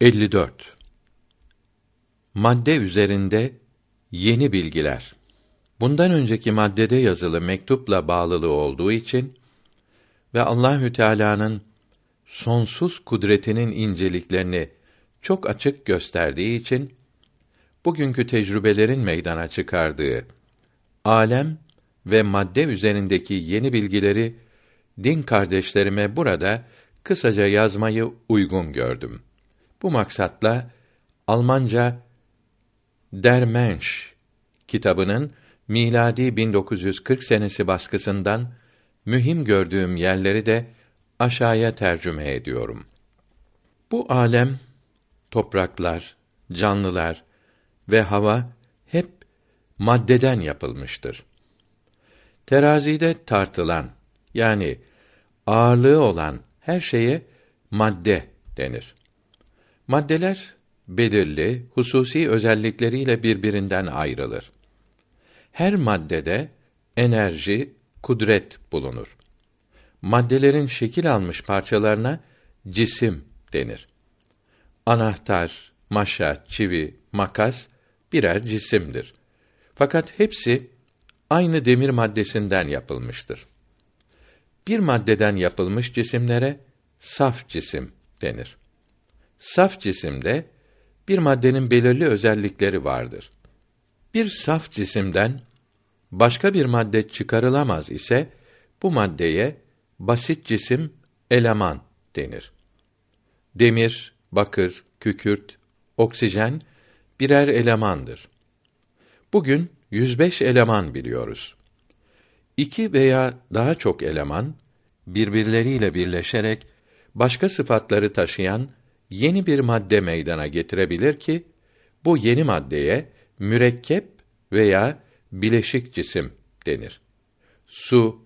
54 Madde üzerinde yeni bilgiler. Bundan önceki maddede yazılı mektupla bağlılığı olduğu için ve Allahü Teala'nın sonsuz kudretinin inceliklerini çok açık gösterdiği için bugünkü tecrübelerin meydana çıkardığı alem ve madde üzerindeki yeni bilgileri din kardeşlerime burada kısaca yazmayı uygun gördüm. Bu maksatla Almanca Der Mensch kitabının miladi 1940 senesi baskısından mühim gördüğüm yerleri de aşağıya tercüme ediyorum. Bu alem, topraklar, canlılar ve hava hep maddeden yapılmıştır. Terazide tartılan yani ağırlığı olan her şeye madde denir. Maddeler belirli, hususi özellikleriyle birbirinden ayrılır. Her maddede enerji, kudret bulunur. Maddelerin şekil almış parçalarına cisim denir. Anahtar, maşa, çivi, makas birer cisimdir. Fakat hepsi aynı demir maddesinden yapılmıştır. Bir maddeden yapılmış cisimlere saf cisim denir. Saf cisimde bir maddenin belirli özellikleri vardır. Bir saf cisimden başka bir madde çıkarılamaz ise bu maddeye basit cisim eleman denir. Demir, bakır, kükürt, oksijen birer elemandır. Bugün 105 eleman biliyoruz. İki veya daha çok eleman birbirleriyle birleşerek başka sıfatları taşıyan yeni bir madde meydana getirebilir ki bu yeni maddeye mürekkep veya bileşik cisim denir. Su,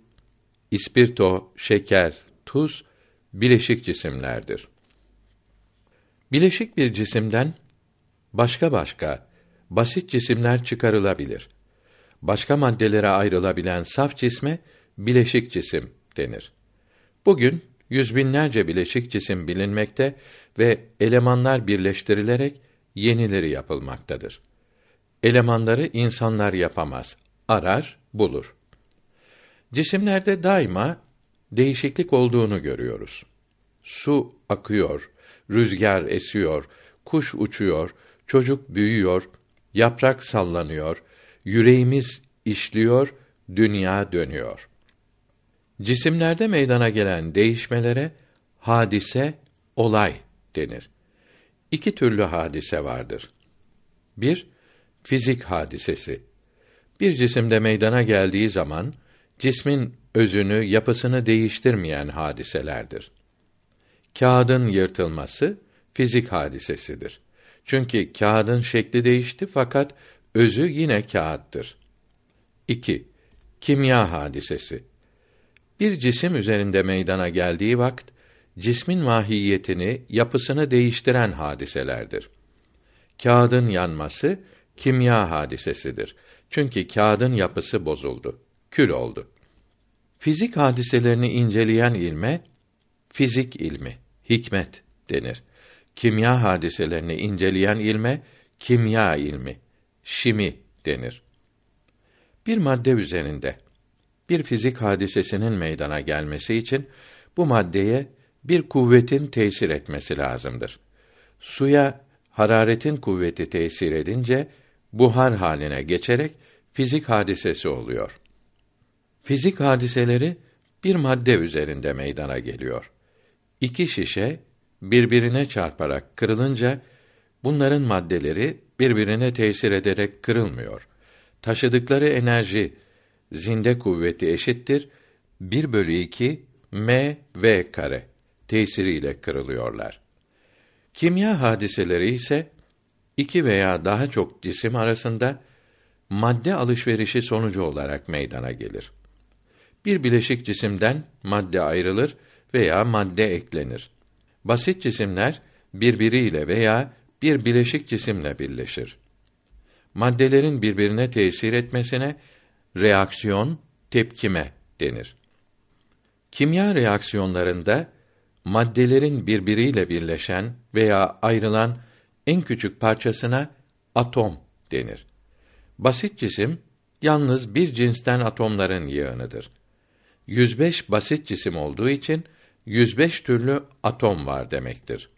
ispirto, şeker, tuz bileşik cisimlerdir. Bileşik bir cisimden başka başka basit cisimler çıkarılabilir. Başka maddelere ayrılabilen saf cisme bileşik cisim denir. Bugün yüz binlerce bileşik cisim bilinmekte ve elemanlar birleştirilerek yenileri yapılmaktadır. Elemanları insanlar yapamaz. Arar, bulur. Cisimlerde daima değişiklik olduğunu görüyoruz. Su akıyor, rüzgar esiyor, kuş uçuyor, çocuk büyüyor, yaprak sallanıyor, yüreğimiz işliyor, dünya dönüyor. Cisimlerde meydana gelen değişmelere hadise, olay denir. İki türlü hadise vardır. Bir, fizik hadisesi. Bir cisimde meydana geldiği zaman cismin özünü, yapısını değiştirmeyen hadiselerdir. Kağıdın yırtılması fizik hadisesidir. Çünkü kağıdın şekli değişti fakat özü yine kağıttır. 2. Kimya hadisesi. Bir cisim üzerinde meydana geldiği vakt cismin mahiyetini, yapısını değiştiren hadiselerdir. Kağıdın yanması kimya hadisesidir. Çünkü kağıdın yapısı bozuldu, kül oldu. Fizik hadiselerini inceleyen ilme fizik ilmi, hikmet denir. Kimya hadiselerini inceleyen ilme kimya ilmi, şimi denir. Bir madde üzerinde bir fizik hadisesinin meydana gelmesi için bu maddeye bir kuvvetin tesir etmesi lazımdır. Suya hararetin kuvveti tesir edince buhar haline geçerek fizik hadisesi oluyor. Fizik hadiseleri bir madde üzerinde meydana geliyor. İki şişe birbirine çarparak kırılınca bunların maddeleri birbirine tesir ederek kırılmıyor. Taşıdıkları enerji zinde kuvveti eşittir 1 bölü 2 m v kare tesiriyle kırılıyorlar. Kimya hadiseleri ise iki veya daha çok cisim arasında madde alışverişi sonucu olarak meydana gelir. Bir bileşik cisimden madde ayrılır veya madde eklenir. Basit cisimler birbiriyle veya bir bileşik cisimle birleşir. Maddelerin birbirine tesir etmesine reaksiyon, tepkime denir. Kimya reaksiyonlarında maddelerin birbiriyle birleşen veya ayrılan en küçük parçasına atom denir. Basit cisim yalnız bir cinsten atomların yığınıdır. 105 basit cisim olduğu için 105 türlü atom var demektir.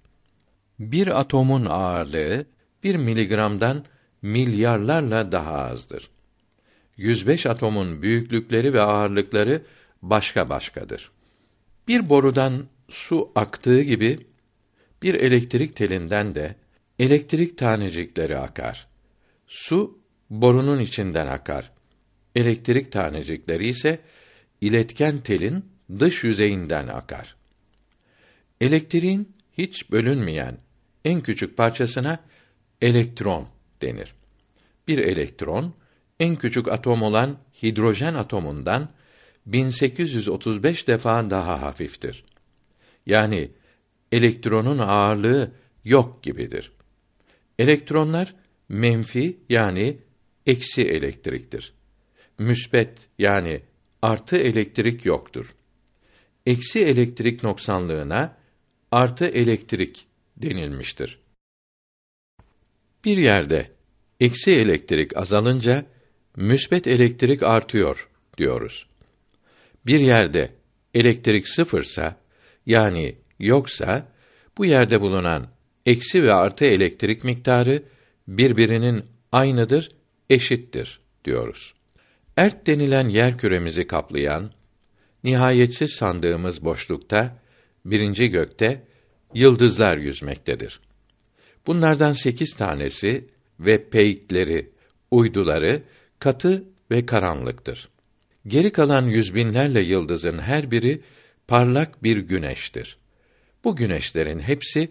Bir atomun ağırlığı bir miligramdan milyarlarla daha azdır. 105 atomun büyüklükleri ve ağırlıkları başka başkadır. Bir borudan su aktığı gibi bir elektrik telinden de elektrik tanecikleri akar. Su borunun içinden akar. Elektrik tanecikleri ise iletken telin dış yüzeyinden akar. Elektriğin hiç bölünmeyen en küçük parçasına elektron denir. Bir elektron en küçük atom olan hidrojen atomundan 1835 defa daha hafiftir. Yani elektronun ağırlığı yok gibidir. Elektronlar menfi yani eksi elektriktir. Müsbet yani artı elektrik yoktur. Eksi elektrik noksanlığına artı elektrik denilmiştir. Bir yerde eksi elektrik azalınca müsbet elektrik artıyor diyoruz. Bir yerde elektrik sıfırsa yani yoksa bu yerde bulunan eksi ve artı elektrik miktarı birbirinin aynıdır, eşittir diyoruz. Ert denilen yer küremizi kaplayan nihayetsiz sandığımız boşlukta birinci gökte yıldızlar yüzmektedir. Bunlardan sekiz tanesi ve peykleri, uyduları katı ve karanlıktır. Geri kalan yüz binlerle yıldızın her biri parlak bir güneştir. Bu güneşlerin hepsi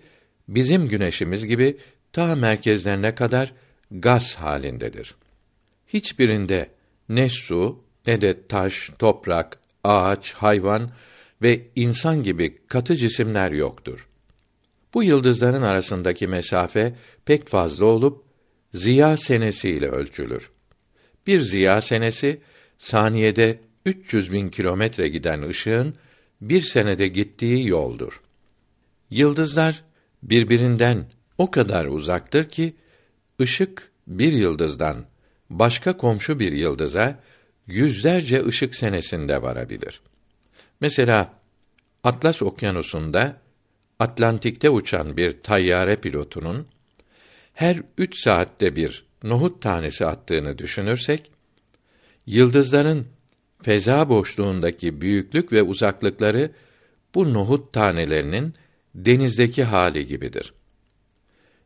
bizim güneşimiz gibi ta merkezlerine kadar gaz halindedir. Hiçbirinde ne su ne de taş, toprak, ağaç, hayvan ve insan gibi katı cisimler yoktur. Bu yıldızların arasındaki mesafe pek fazla olup ziya senesiyle ölçülür. Bir ziya senesi saniyede 300 bin kilometre giden ışığın bir senede gittiği yoldur. Yıldızlar birbirinden o kadar uzaktır ki ışık bir yıldızdan başka komşu bir yıldıza yüzlerce ışık senesinde varabilir. Mesela Atlas Okyanusu'nda Atlantik'te uçan bir tayyare pilotunun her üç saatte bir nohut tanesi attığını düşünürsek, yıldızların feza boşluğundaki büyüklük ve uzaklıkları bu nohut tanelerinin denizdeki hali gibidir.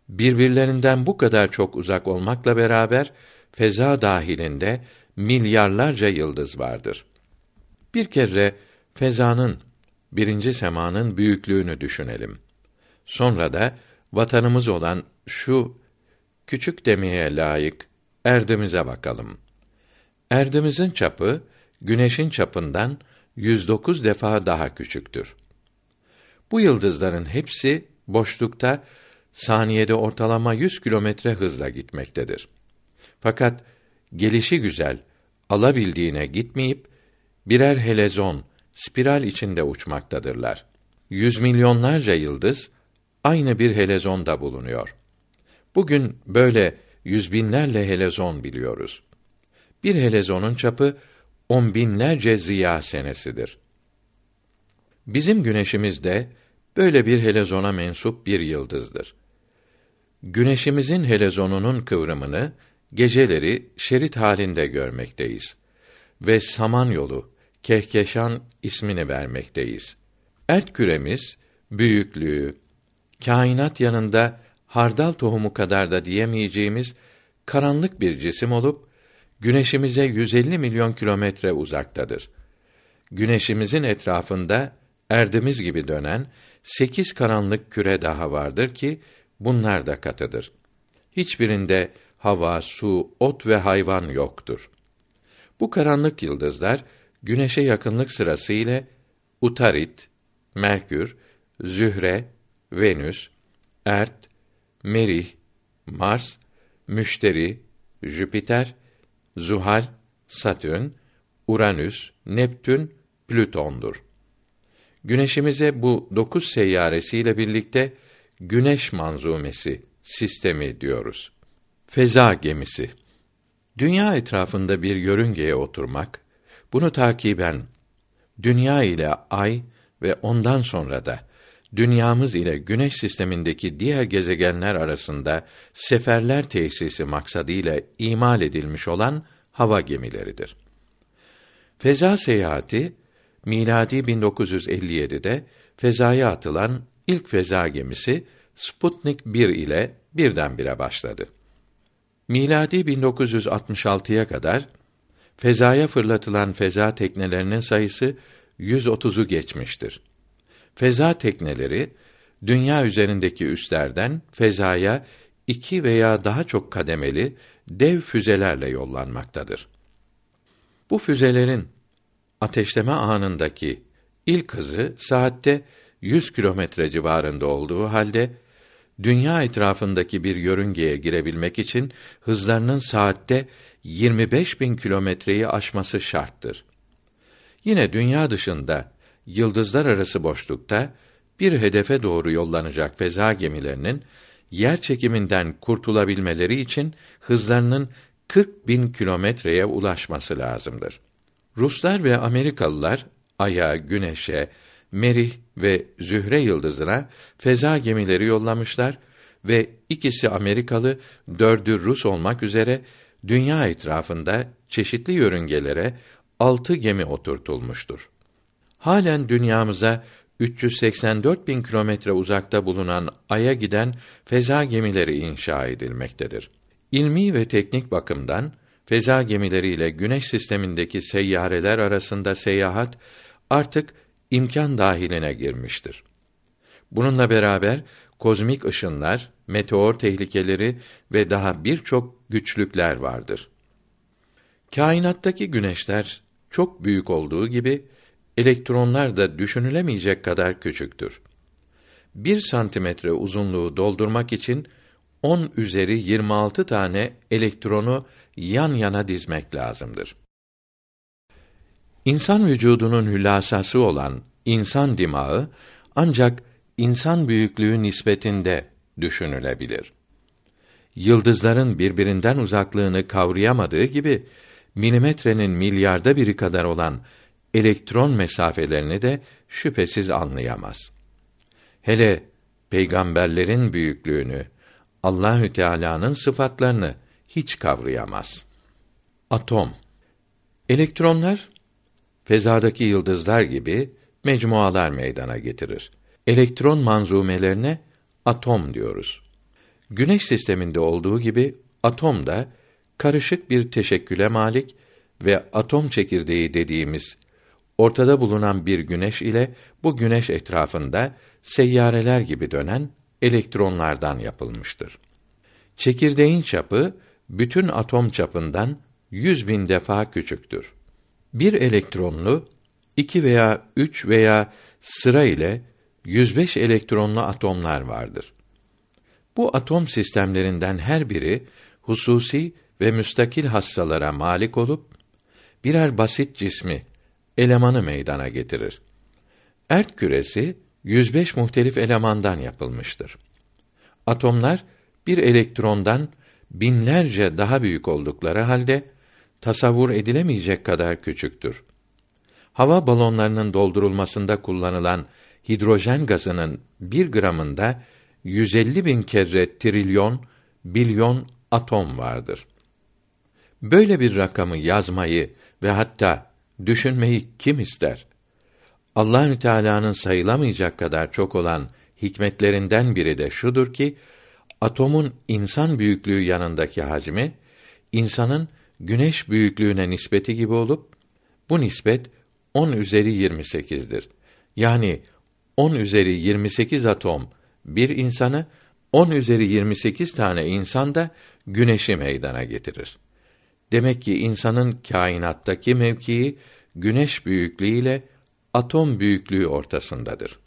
Birbirlerinden bu kadar çok uzak olmakla beraber feza dahilinde milyarlarca yıldız vardır. Bir kere fezanın birinci semanın büyüklüğünü düşünelim. Sonra da vatanımız olan şu küçük demeye layık erdimize bakalım. Erdimizin çapı güneşin çapından 109 defa daha küçüktür. Bu yıldızların hepsi boşlukta saniyede ortalama 100 kilometre hızla gitmektedir. Fakat gelişi güzel, alabildiğine gitmeyip birer helezon, spiral içinde uçmaktadırlar. Yüz milyonlarca yıldız aynı bir helezonda bulunuyor. Bugün böyle yüz binlerle helezon biliyoruz. Bir helezonun çapı on binlerce ziya senesidir. Bizim güneşimiz de böyle bir helezona mensup bir yıldızdır. Güneşimizin helezonunun kıvrımını geceleri şerit halinde görmekteyiz ve Samanyolu, Kehkeşan ismini vermekteyiz. Ert küremiz büyüklüğü kainat yanında hardal tohumu kadar da diyemeyeceğimiz karanlık bir cisim olup güneşimize 150 milyon kilometre uzaktadır. Güneşimizin etrafında erdimiz gibi dönen sekiz karanlık küre daha vardır ki bunlar da katıdır. Hiçbirinde hava, su, ot ve hayvan yoktur. Bu karanlık yıldızlar güneşe yakınlık sırası ile Utarit, Merkür, Zühre, Venüs, Ert, Merih, Mars, Müşteri, Jüpiter, Zuhal, Satürn, Uranüs, Neptün, Plüton'dur. Güneşimize bu dokuz seyyaresiyle birlikte güneş manzumesi sistemi diyoruz. Feza gemisi. Dünya etrafında bir yörüngeye oturmak, bunu takiben dünya ile ay ve ondan sonra da dünyamız ile güneş sistemindeki diğer gezegenler arasında seferler tesisi maksadıyla imal edilmiş olan hava gemileridir. Feza seyahati miladi 1957'de fezaya atılan ilk feza gemisi Sputnik 1 ile birdenbire başladı. Miladi 1966'ya kadar fezaya fırlatılan feza teknelerinin sayısı 130'u geçmiştir. Feza tekneleri dünya üzerindeki üslerden fezaya iki veya daha çok kademeli dev füzelerle yollanmaktadır. Bu füzelerin ateşleme anındaki ilk hızı saatte 100 kilometre civarında olduğu halde dünya etrafındaki bir yörüngeye girebilmek için hızlarının saatte 25 bin kilometreyi aşması şarttır. Yine dünya dışında yıldızlar arası boşlukta bir hedefe doğru yollanacak feza gemilerinin yer çekiminden kurtulabilmeleri için hızlarının 40 bin kilometreye ulaşması lazımdır. Ruslar ve Amerikalılar Ay'a, Güneş'e, Merih ve Zühre yıldızına feza gemileri yollamışlar ve ikisi Amerikalı, dördü Rus olmak üzere dünya etrafında çeşitli yörüngelere altı gemi oturtulmuştur. Halen dünyamıza 384 bin kilometre uzakta bulunan Ay'a giden feza gemileri inşa edilmektedir. İlmi ve teknik bakımdan feza gemileriyle güneş sistemindeki seyyareler arasında seyahat artık imkan dahiline girmiştir. Bununla beraber kozmik ışınlar, meteor tehlikeleri ve daha birçok güçlükler vardır. Kainattaki güneşler çok büyük olduğu gibi elektronlar da düşünülemeyecek kadar küçüktür. Bir santimetre uzunluğu doldurmak için 10 üzeri 26 tane elektronu yan yana dizmek lazımdır. İnsan vücudunun hülasası olan insan dimağı ancak insan büyüklüğü nispetinde düşünülebilir. Yıldızların birbirinden uzaklığını kavrayamadığı gibi milimetrenin milyarda biri kadar olan elektron mesafelerini de şüphesiz anlayamaz. Hele peygamberlerin büyüklüğünü, Allahü Teala'nın sıfatlarını hiç kavrayamaz. Atom Elektronlar fezadaki yıldızlar gibi mecmualar meydana getirir. Elektron manzumelerine atom diyoruz. Güneş sisteminde olduğu gibi atom da karışık bir teşekküle malik ve atom çekirdeği dediğimiz ortada bulunan bir güneş ile bu güneş etrafında seyyareler gibi dönen elektronlardan yapılmıştır. Çekirdeğin çapı bütün atom çapından yüz bin defa küçüktür. Bir elektronlu iki veya üç veya sıra ile 105 elektronlu atomlar vardır. Bu atom sistemlerinden her biri hususi ve müstakil hassalara malik olup birer basit cismi elemanı meydana getirir. Ert küresi 105 muhtelif elemandan yapılmıştır. Atomlar bir elektrondan binlerce daha büyük oldukları halde tasavvur edilemeyecek kadar küçüktür. Hava balonlarının doldurulmasında kullanılan hidrojen gazının bir gramında 150 bin kere trilyon, bilyon atom vardır. Böyle bir rakamı yazmayı ve hatta düşünmeyi kim ister? Allahü Teala'nın sayılamayacak kadar çok olan hikmetlerinden biri de şudur ki atomun insan büyüklüğü yanındaki hacmi insanın güneş büyüklüğüne nispeti gibi olup bu nispet 10 üzeri 28'dir. Yani 10 üzeri 28 atom bir insanı 10 üzeri 28 tane insan da güneşi meydana getirir. Demek ki insanın kainattaki mevkii güneş büyüklüğüyle atom büyüklüğü ortasındadır.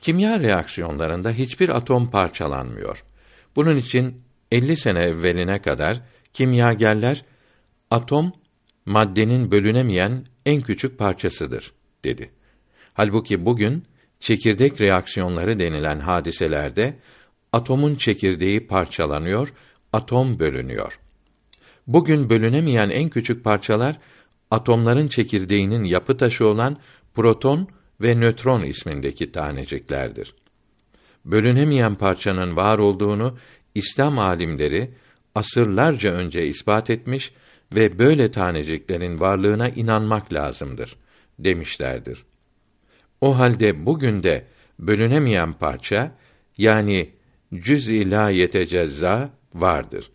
Kimya reaksiyonlarında hiçbir atom parçalanmıyor. Bunun için 50 sene evveline kadar kimyagerler atom maddenin bölünemeyen en küçük parçasıdır dedi. Halbuki bugün çekirdek reaksiyonları denilen hadiselerde atomun çekirdeği parçalanıyor, atom bölünüyor. Bugün bölünemeyen en küçük parçalar atomların çekirdeğinin yapı taşı olan proton ve nötron ismindeki taneciklerdir. Bölünemeyen parçanın var olduğunu İslam alimleri asırlarca önce ispat etmiş ve böyle taneciklerin varlığına inanmak lazımdır demişlerdir. O halde bugün de bölünemeyen parça yani cüz-i la vardır.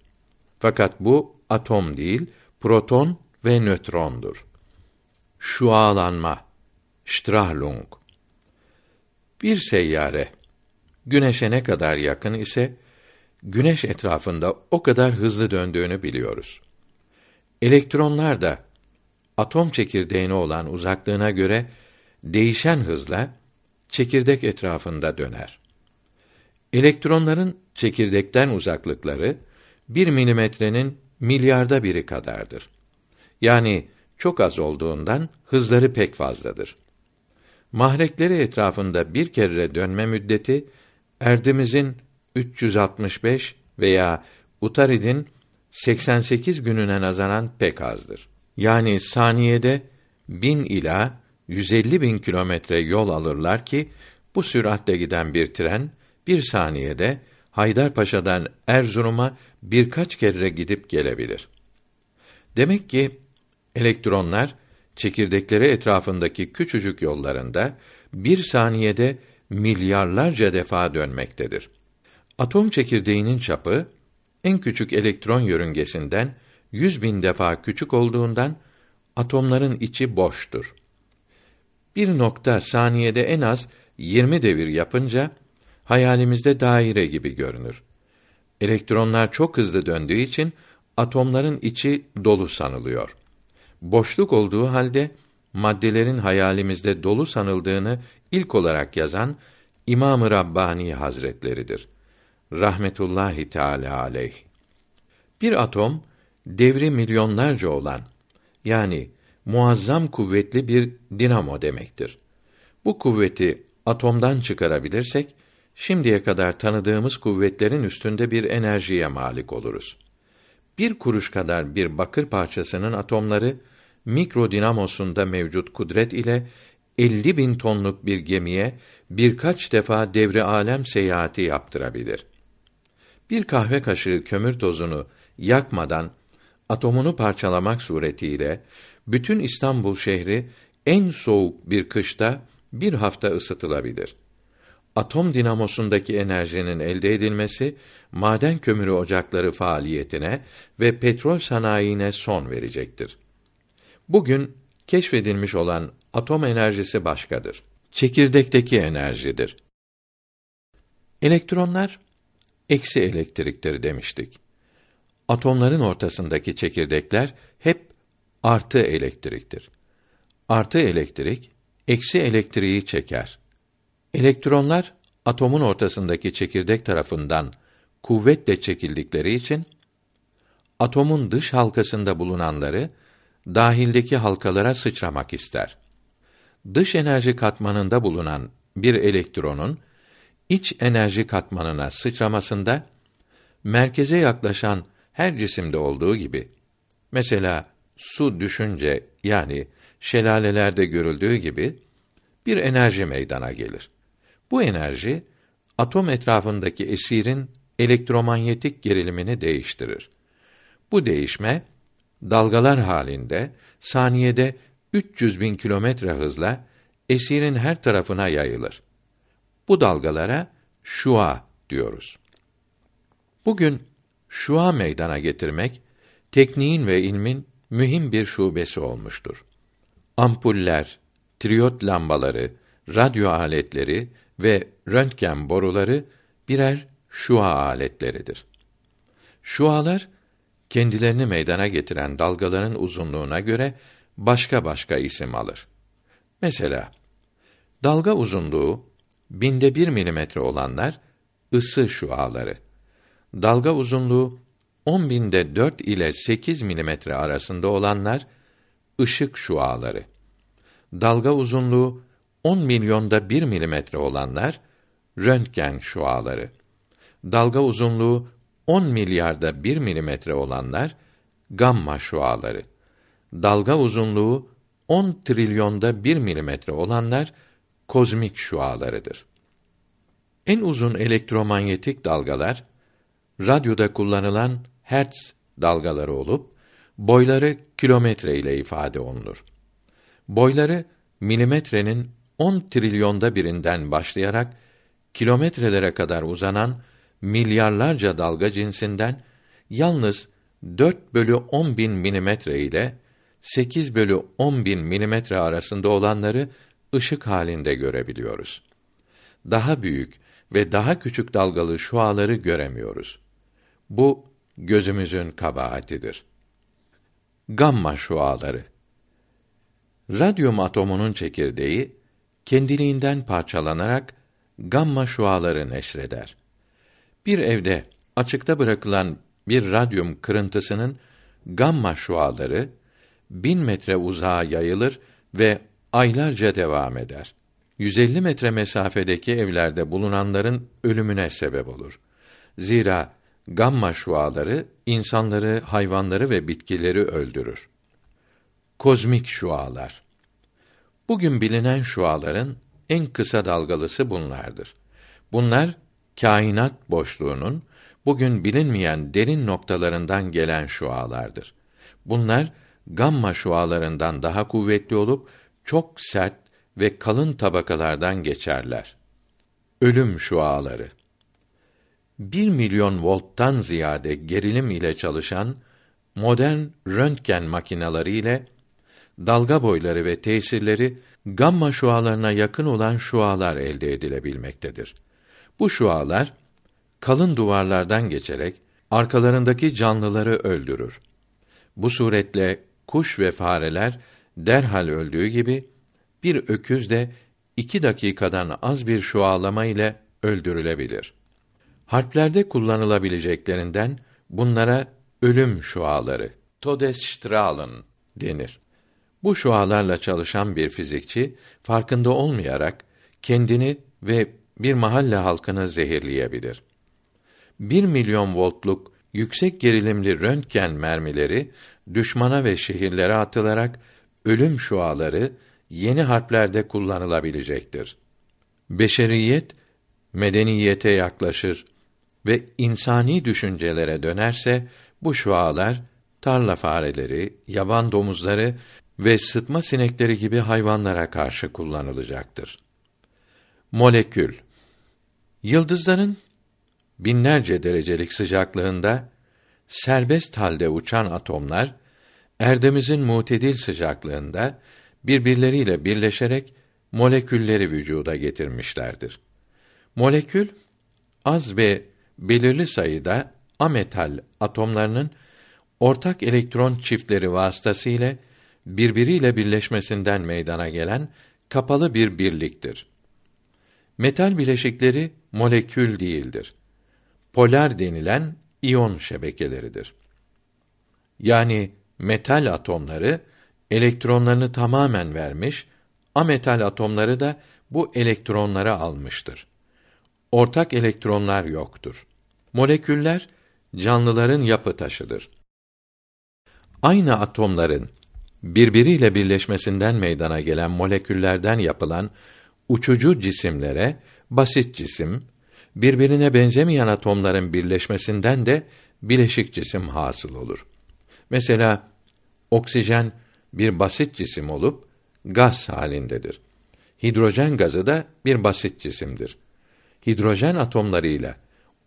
Fakat bu atom değil, proton ve nötrondur. Şualanma, Strahlung. Bir seyyare güneşe ne kadar yakın ise güneş etrafında o kadar hızlı döndüğünü biliyoruz. Elektronlar da atom çekirdeğine olan uzaklığına göre değişen hızla çekirdek etrafında döner. Elektronların çekirdekten uzaklıkları bir milimetrenin milyarda biri kadardır. Yani çok az olduğundan hızları pek fazladır. Mahrekleri etrafında bir kere dönme müddeti erdimizin 365 veya Utarid'in 88 gününe nazaran pek azdır. Yani saniyede 1000 ila 150 bin kilometre yol alırlar ki bu süratle giden bir tren bir saniyede Haydarpaşa'dan Erzurum'a birkaç kere gidip gelebilir. Demek ki elektronlar çekirdekleri etrafındaki küçücük yollarında bir saniyede milyarlarca defa dönmektedir. Atom çekirdeğinin çapı en küçük elektron yörüngesinden yüz bin defa küçük olduğundan atomların içi boştur. Bir nokta saniyede en az 20 devir yapınca hayalimizde daire gibi görünür. Elektronlar çok hızlı döndüğü için atomların içi dolu sanılıyor. Boşluk olduğu halde maddelerin hayalimizde dolu sanıldığını ilk olarak yazan İmam-ı Rabbani Hazretleridir. Rahmetullahi Teala aleyh. Bir atom devri milyonlarca olan yani muazzam kuvvetli bir dinamo demektir. Bu kuvveti atomdan çıkarabilirsek şimdiye kadar tanıdığımız kuvvetlerin üstünde bir enerjiye malik oluruz. Bir kuruş kadar bir bakır parçasının atomları mikro dinamosunda mevcut kudret ile 50 bin tonluk bir gemiye birkaç defa devre alem seyahati yaptırabilir. Bir kahve kaşığı kömür tozunu yakmadan atomunu parçalamak suretiyle bütün İstanbul şehri en soğuk bir kışta bir hafta ısıtılabilir. Atom dinamosundaki enerjinin elde edilmesi maden kömürü ocakları faaliyetine ve petrol sanayine son verecektir. Bugün keşfedilmiş olan atom enerjisi başkadır. Çekirdekteki enerjidir. Elektronlar eksi elektriktir demiştik. Atomların ortasındaki çekirdekler hep artı elektriktir. Artı elektrik eksi elektriği çeker. Elektronlar atomun ortasındaki çekirdek tarafından kuvvetle çekildikleri için atomun dış halkasında bulunanları dahildeki halkalara sıçramak ister. Dış enerji katmanında bulunan bir elektronun iç enerji katmanına sıçramasında merkeze yaklaşan her cisimde olduğu gibi mesela su düşünce yani şelalelerde görüldüğü gibi bir enerji meydana gelir. Bu enerji atom etrafındaki esirin elektromanyetik gerilimini değiştirir. Bu değişme dalgalar halinde saniyede 300 bin kilometre hızla esirin her tarafına yayılır. Bu dalgalara şua diyoruz. Bugün şua meydana getirmek tekniğin ve ilmin mühim bir şubesi olmuştur. Ampuller, triyot lambaları, radyo aletleri ve röntgen boruları birer şua aletleridir. Şualar kendilerini meydana getiren dalgaların uzunluğuna göre başka başka isim alır. Mesela dalga uzunluğu binde bir milimetre olanlar ısı şuaları. Dalga uzunluğu on binde dört ile sekiz milimetre arasında olanlar ışık şuaları. Dalga uzunluğu 10 milyonda 1 milimetre olanlar röntgen şuaları. Dalga uzunluğu 10 milyarda 1 milimetre olanlar gamma şuaları. Dalga uzunluğu 10 trilyonda 1 milimetre olanlar kozmik şualarıdır. En uzun elektromanyetik dalgalar radyoda kullanılan hertz dalgaları olup boyları kilometre ile ifade olunur. Boyları milimetrenin 10 trilyonda birinden başlayarak kilometrelere kadar uzanan milyarlarca dalga cinsinden yalnız 4 bölü 10 bin milimetre ile 8 bölü 10 bin milimetre arasında olanları ışık halinde görebiliyoruz. Daha büyük ve daha küçük dalgalı şuaları göremiyoruz. Bu gözümüzün kabahatidir. Gamma şuaları Radyum atomunun çekirdeği kendiliğinden parçalanarak gamma şuaları neşreder. Bir evde açıkta bırakılan bir radyum kırıntısının gamma şuaları bin metre uzağa yayılır ve aylarca devam eder. 150 metre mesafedeki evlerde bulunanların ölümüne sebep olur. Zira gamma şuaları insanları, hayvanları ve bitkileri öldürür. Kozmik şualar. Bugün bilinen şuaların en kısa dalgalısı bunlardır. Bunlar kainat boşluğunun bugün bilinmeyen derin noktalarından gelen şualardır. Bunlar gamma şualarından daha kuvvetli olup çok sert ve kalın tabakalardan geçerler. Ölüm şuaları 1 milyon volttan ziyade gerilim ile çalışan modern röntgen makineleri ile dalga boyları ve tesirleri gamma şualarına yakın olan şualar elde edilebilmektedir. Bu şualar kalın duvarlardan geçerek arkalarındaki canlıları öldürür. Bu suretle kuş ve fareler derhal öldüğü gibi bir öküz de iki dakikadan az bir şualama ile öldürülebilir. Harplerde kullanılabileceklerinden bunlara ölüm şuaları, Todesstrahlen denir. Bu şualarla çalışan bir fizikçi farkında olmayarak kendini ve bir mahalle halkını zehirleyebilir. Bir milyon voltluk yüksek gerilimli röntgen mermileri düşmana ve şehirlere atılarak ölüm şuaları yeni harplerde kullanılabilecektir. Beşeriyet medeniyete yaklaşır ve insani düşüncelere dönerse bu şualar tarla fareleri, yaban domuzları ve sıtma sinekleri gibi hayvanlara karşı kullanılacaktır. Molekül Yıldızların binlerce derecelik sıcaklığında serbest halde uçan atomlar erdemizin mutedil sıcaklığında birbirleriyle birleşerek molekülleri vücuda getirmişlerdir. Molekül az ve belirli sayıda ametal atomlarının ortak elektron çiftleri vasıtasıyla birbiriyle birleşmesinden meydana gelen kapalı bir birliktir. Metal bileşikleri molekül değildir. Polar denilen iyon şebekeleridir. Yani metal atomları elektronlarını tamamen vermiş, ametal atomları da bu elektronları almıştır. Ortak elektronlar yoktur. Moleküller canlıların yapı taşıdır. Aynı atomların birbiriyle birleşmesinden meydana gelen moleküllerden yapılan uçucu cisimlere basit cisim, birbirine benzemeyen atomların birleşmesinden de bileşik cisim hasıl olur. Mesela oksijen bir basit cisim olup gaz halindedir. Hidrojen gazı da bir basit cisimdir. Hidrojen atomlarıyla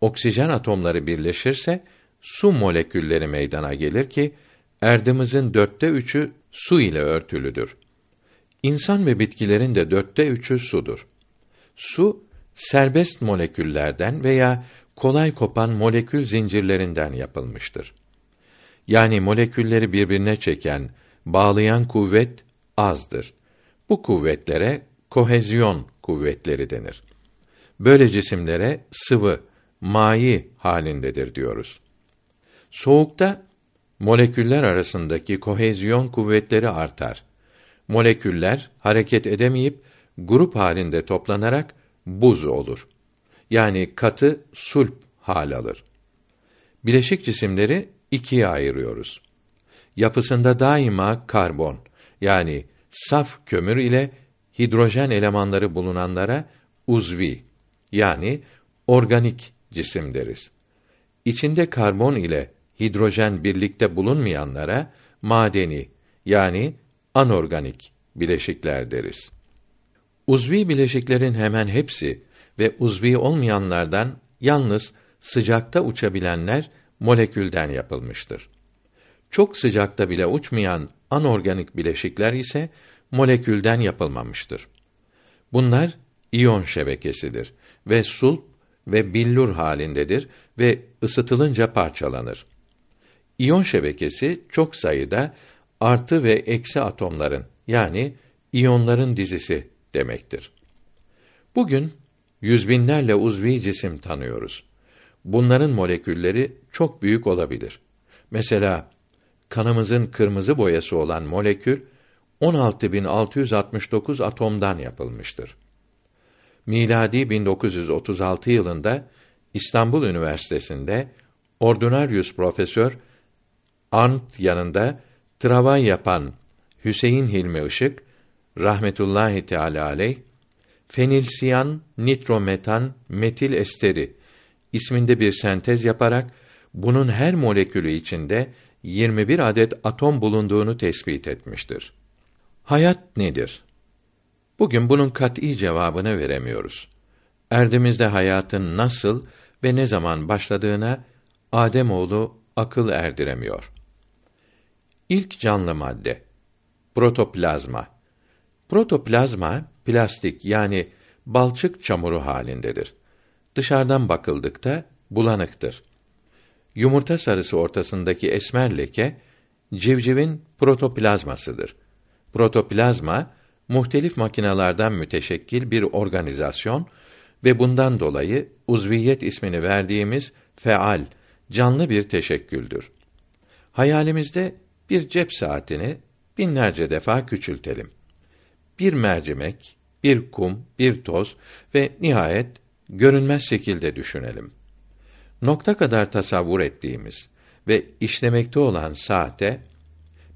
oksijen atomları birleşirse su molekülleri meydana gelir ki erdimizin dörtte üçü su ile örtülüdür. İnsan ve bitkilerin de dörtte üçü sudur. Su serbest moleküllerden veya kolay kopan molekül zincirlerinden yapılmıştır. Yani molekülleri birbirine çeken, bağlayan kuvvet azdır. Bu kuvvetlere kohezyon kuvvetleri denir. Böyle cisimlere sıvı, mayi halindedir diyoruz. Soğukta moleküller arasındaki kohezyon kuvvetleri artar. Moleküller hareket edemeyip grup halinde toplanarak buz olur. Yani katı sulp hal alır. Bileşik cisimleri ikiye ayırıyoruz. Yapısında daima karbon yani saf kömür ile hidrojen elemanları bulunanlara uzvi yani organik cisim deriz. İçinde karbon ile hidrojen birlikte bulunmayanlara madeni yani anorganik bileşikler deriz. Uzvi bileşiklerin hemen hepsi ve uzvi olmayanlardan yalnız sıcakta uçabilenler molekülden yapılmıştır. Çok sıcakta bile uçmayan anorganik bileşikler ise molekülden yapılmamıştır. Bunlar iyon şebekesidir ve sulp ve billur halindedir ve ısıtılınca parçalanır. İyon şebekesi çok sayıda artı ve eksi atomların yani iyonların dizisi demektir. Bugün yüz binlerle uzvi cisim tanıyoruz. Bunların molekülleri çok büyük olabilir. Mesela kanımızın kırmızı boyası olan molekül 16669 atomdan yapılmıştır. Miladi 1936 yılında İstanbul Üniversitesi'nde ordinarius profesör Arndt yanında travay yapan Hüseyin Hilmi Işık rahmetullahi teala aleyh fenilsiyan nitrometan metil esteri isminde bir sentez yaparak bunun her molekülü içinde 21 adet atom bulunduğunu tespit etmiştir. Hayat nedir? Bugün bunun kat'î cevabını veremiyoruz. Erdimizde hayatın nasıl ve ne zaman başladığına Adem oğlu akıl erdiremiyor. İlk canlı madde protoplazma. Protoplazma plastik yani balçık çamuru halindedir. Dışarıdan bakıldıkta bulanıktır. Yumurta sarısı ortasındaki esmer leke civcivin protoplazmasıdır. Protoplazma muhtelif makinalardan müteşekkil bir organizasyon ve bundan dolayı uzviyet ismini verdiğimiz feal, canlı bir teşekküldür. Hayalimizde bir cep saatini binlerce defa küçültelim. Bir mercimek, bir kum, bir toz ve nihayet görünmez şekilde düşünelim. Nokta kadar tasavvur ettiğimiz ve işlemekte olan saate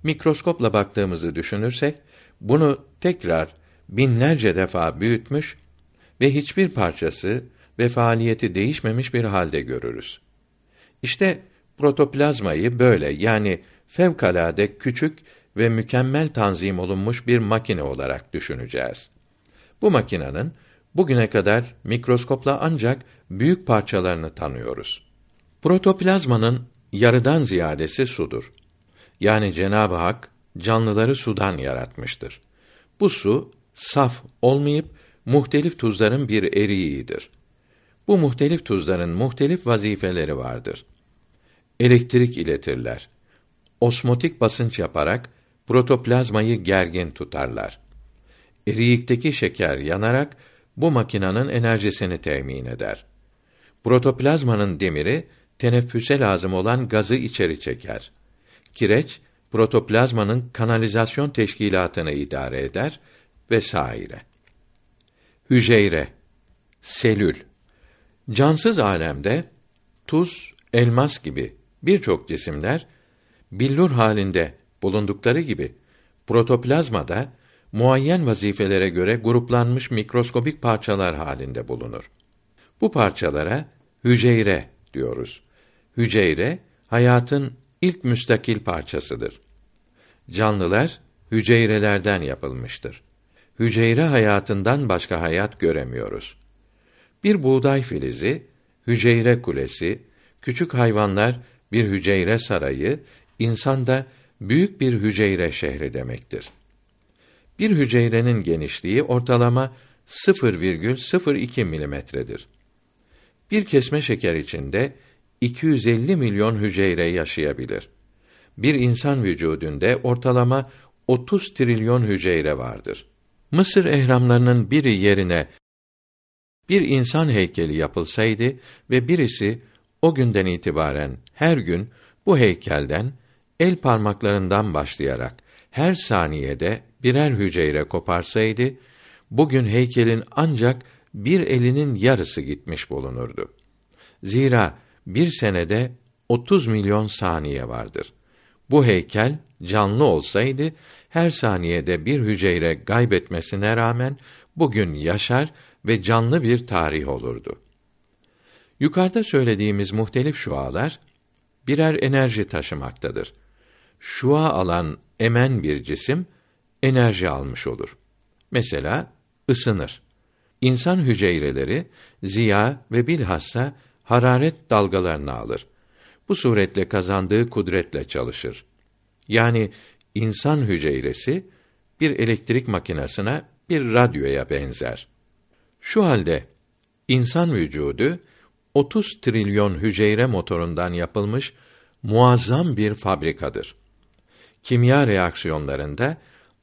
mikroskopla baktığımızı düşünürsek bunu tekrar binlerce defa büyütmüş ve hiçbir parçası ve faaliyeti değişmemiş bir halde görürüz. İşte protoplazmayı böyle yani fevkalade küçük ve mükemmel tanzim olunmuş bir makine olarak düşüneceğiz. Bu makinenin bugüne kadar mikroskopla ancak büyük parçalarını tanıyoruz. Protoplazmanın yarıdan ziyadesi sudur. Yani Cenab-ı Hak canlıları sudan yaratmıştır. Bu su saf olmayıp muhtelif tuzların bir eriğidir. Bu muhtelif tuzların muhtelif vazifeleri vardır. Elektrik iletirler. Osmotik basınç yaparak protoplazmayı gergin tutarlar. Eriyikteki şeker yanarak bu makinanın enerjisini temin eder. Protoplazmanın demiri teneffüse lazım olan gazı içeri çeker. Kireç protoplazmanın kanalizasyon teşkilatını idare eder vesaire. Hücre, selül. Cansız alemde tuz, elmas gibi birçok cisimler billur halinde bulundukları gibi protoplazmada muayyen vazifelere göre gruplanmış mikroskobik parçalar halinde bulunur. Bu parçalara hücre diyoruz. Hücre hayatın ilk müstakil parçasıdır. Canlılar hücrelerden yapılmıştır. Hücre hayatından başka hayat göremiyoruz. Bir buğday filizi, hücre kulesi, küçük hayvanlar bir hücre sarayı, insan da büyük bir hücre şehri demektir. Bir hücrenin genişliği ortalama 0,02 milimetredir. Bir kesme şeker içinde 250 milyon hücre yaşayabilir. Bir insan vücudunda ortalama 30 trilyon hücre vardır. Mısır ehramlarının biri yerine bir insan heykeli yapılsaydı ve birisi o günden itibaren her gün bu heykelden el parmaklarından başlayarak her saniyede birer hücre koparsaydı, bugün heykelin ancak bir elinin yarısı gitmiş bulunurdu. Zira bir senede 30 milyon saniye vardır. Bu heykel canlı olsaydı her saniyede bir hücre gaybetmesine rağmen bugün yaşar ve canlı bir tarih olurdu. Yukarıda söylediğimiz muhtelif şualar birer enerji taşımaktadır. Şua alan emen bir cisim enerji almış olur. Mesela ısınır. İnsan hücreleri ziya ve bilhassa hararet dalgalarını alır. Bu suretle kazandığı kudretle çalışır. Yani insan hücresi bir elektrik makinesine, bir radyoya benzer. Şu halde insan vücudu 30 trilyon hücre motorundan yapılmış muazzam bir fabrikadır. Kimya reaksiyonlarında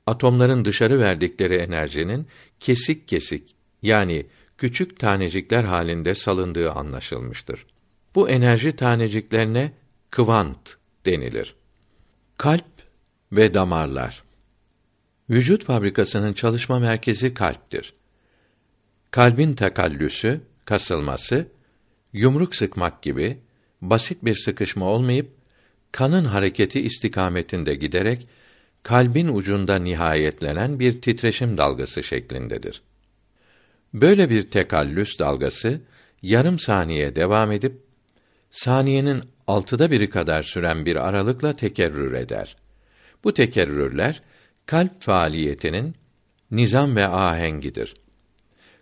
atomların dışarı verdikleri enerjinin kesik kesik yani küçük tanecikler halinde salındığı anlaşılmıştır. Bu enerji taneciklerine kvant denilir. Kalp ve damarlar. Vücut fabrikasının çalışma merkezi kalptir. Kalbin takallüsü, kasılması, yumruk sıkmak gibi basit bir sıkışma olmayıp kanın hareketi istikametinde giderek kalbin ucunda nihayetlenen bir titreşim dalgası şeklindedir. Böyle bir tekallüs dalgası yarım saniye devam edip saniyenin altıda biri kadar süren bir aralıkla tekerrür eder. Bu tekerrürler kalp faaliyetinin nizam ve ahengidir.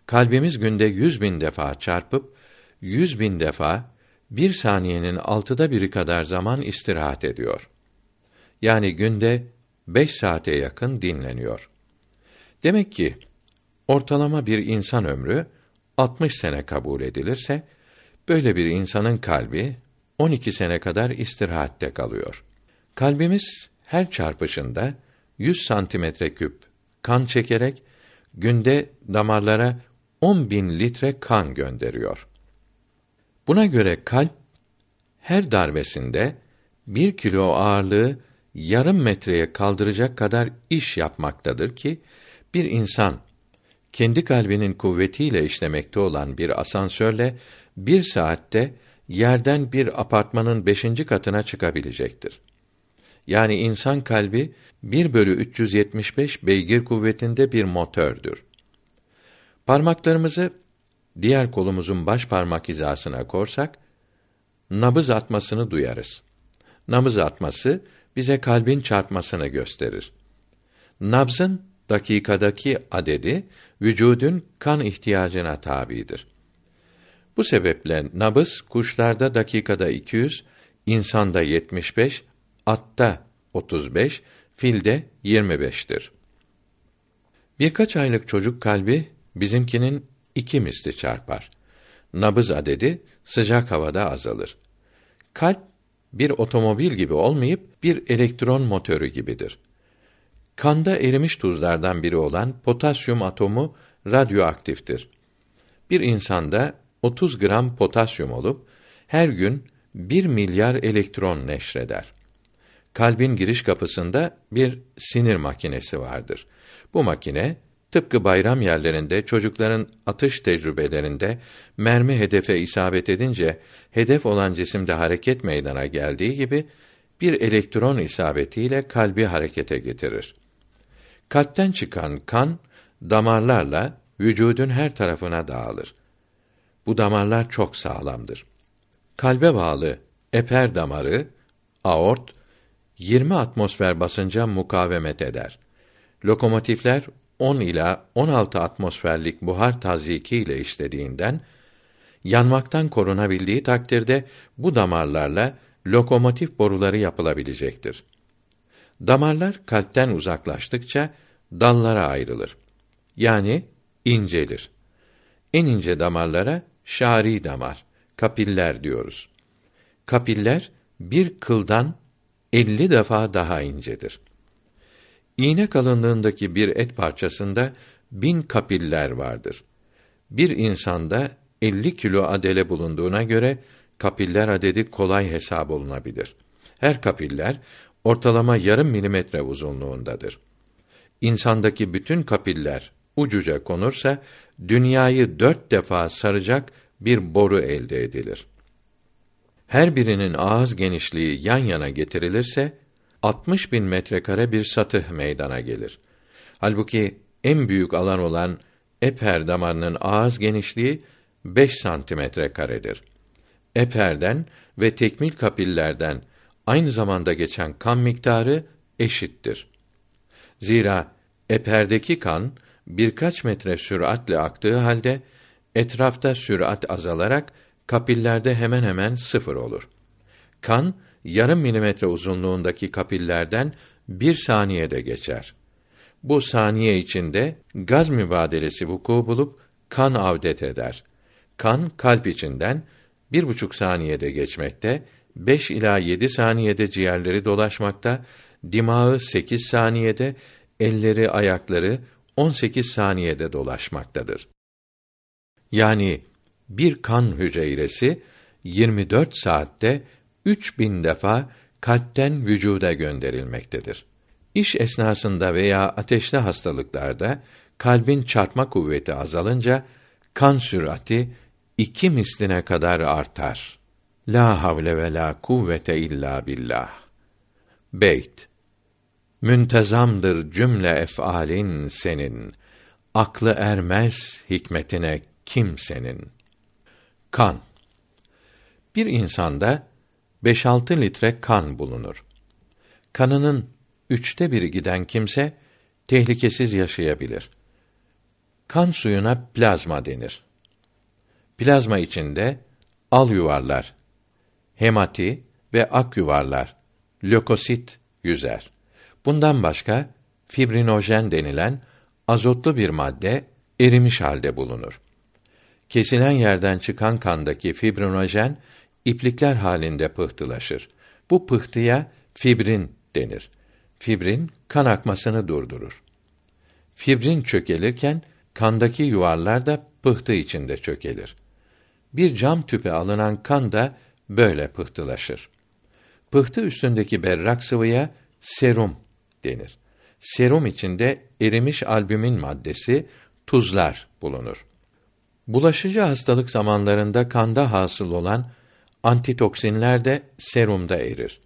Kalbimiz günde yüz bin defa çarpıp yüz bin defa bir saniyenin altıda biri kadar zaman istirahat ediyor. Yani günde beş saate yakın dinleniyor. Demek ki ortalama bir insan ömrü 60 sene kabul edilirse böyle bir insanın kalbi 12 sene kadar istirahatte kalıyor. Kalbimiz her çarpışında 100 santimetre küp kan çekerek günde damarlara 10 bin litre kan gönderiyor. Buna göre kalp her darbesinde bir kilo ağırlığı yarım metreye kaldıracak kadar iş yapmaktadır ki bir insan kendi kalbinin kuvvetiyle işlemekte olan bir asansörle bir saatte yerden bir apartmanın beşinci katına çıkabilecektir. Yani insan kalbi 1 bölü 375 beygir kuvvetinde bir motördür. Parmaklarımızı diğer kolumuzun baş parmak hizasına korsak, nabız atmasını duyarız. Nabız atması bize kalbin çarpmasını gösterir. Nabzın dakikadaki adedi vücudun kan ihtiyacına tabidir. Bu sebeple nabız kuşlarda dakikada 200, insanda 75, atta 35, filde 25'tir. Birkaç aylık çocuk kalbi bizimkinin iki misli çarpar. Nabız adedi sıcak havada azalır. Kalp bir otomobil gibi olmayıp bir elektron motoru gibidir. Kanda erimiş tuzlardan biri olan potasyum atomu radyoaktiftir. Bir insanda 30 gram potasyum olup her gün 1 milyar elektron neşreder. Kalbin giriş kapısında bir sinir makinesi vardır. Bu makine tıpkı bayram yerlerinde çocukların atış tecrübelerinde mermi hedefe isabet edince hedef olan cisimde hareket meydana geldiği gibi bir elektron isabetiyle kalbi harekete getirir. Kalpten çıkan kan damarlarla vücudun her tarafına dağılır. Bu damarlar çok sağlamdır. Kalbe bağlı eper damarı, aort 20 atmosfer basınca mukavemet eder. Lokomotifler 10 ila 16 atmosferlik buhar tazyiki ile işlediğinden yanmaktan korunabildiği takdirde bu damarlarla lokomotif boruları yapılabilecektir. Damarlar kalpten uzaklaştıkça dallara ayrılır. Yani incelir. En ince damarlara şari damar, kapiller diyoruz. Kapiller bir kıldan 50 defa daha incedir. İğne kalınlığındaki bir et parçasında bin kapiller vardır. Bir insanda 50 kilo adele bulunduğuna göre kapiller adedi kolay hesap olunabilir. Her kapiller ortalama yarım milimetre uzunluğundadır. İnsandaki bütün kapiller ucuca konursa dünyayı dört defa saracak bir boru elde edilir. Her birinin ağız genişliği yan yana getirilirse 60 bin metrekare bir satıh meydana gelir. Halbuki en büyük alan olan eper damarının ağız genişliği 5 santimetre karedir. Eperden ve tekmil kapillerden aynı zamanda geçen kan miktarı eşittir. Zira eperdeki kan birkaç metre süratle aktığı halde etrafta sürat azalarak kapillerde hemen hemen sıfır olur. Kan yarım milimetre uzunluğundaki kapillerden bir saniyede geçer. Bu saniye içinde gaz mübadelesi vuku bulup kan avdet eder. Kan kalp içinden bir buçuk saniyede geçmekte, beş ila yedi saniyede ciğerleri dolaşmakta, dimağı sekiz saniyede, elleri, ayakları on sekiz saniyede dolaşmaktadır. Yani bir kan hücresi 24 saatte 3000 defa kalpten vücuda gönderilmektedir. İş esnasında veya ateşli hastalıklarda kalbin çarpma kuvveti azalınca kan sürati iki misline kadar artar. La havle ve la kuvvete illa billah. Beyt Müntezamdır cümle ef'alin senin. Aklı ermez hikmetine kimsenin. Kan Bir insanda 5-6 litre kan bulunur. Kanının üçte biri giden kimse tehlikesiz yaşayabilir. Kan suyuna plazma denir. Plazma içinde al yuvarlar, hemati ve ak yuvarlar, lökosit yüzer. Bundan başka fibrinojen denilen azotlu bir madde erimiş halde bulunur. Kesilen yerden çıkan kandaki fibrinojen iplikler halinde pıhtılaşır. Bu pıhtıya fibrin denir. Fibrin kan akmasını durdurur. Fibrin çökelirken kandaki yuvarlar da pıhtı içinde çökelir. Bir cam tüpe alınan kan da böyle pıhtılaşır. Pıhtı üstündeki berrak sıvıya serum denir. Serum içinde erimiş albümin maddesi, tuzlar bulunur. Bulaşıcı hastalık zamanlarında kanda hasıl olan antitoksinler de serumda erir.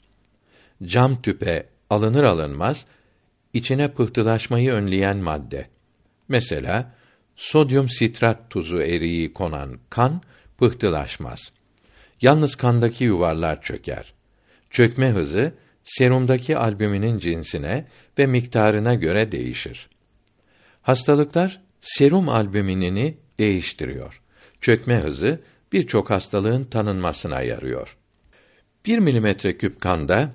Cam tüpe alınır alınmaz içine pıhtılaşmayı önleyen madde. Mesela sodyum sitrat tuzu eriği konan kan pıhtılaşmaz. Yalnız kandaki yuvarlar çöker. Çökme hızı serumdaki albüminin cinsine ve miktarına göre değişir. Hastalıklar serum albüminini değiştiriyor. Çökme hızı birçok hastalığın tanınmasına yarıyor. 1 milimetre küp kanda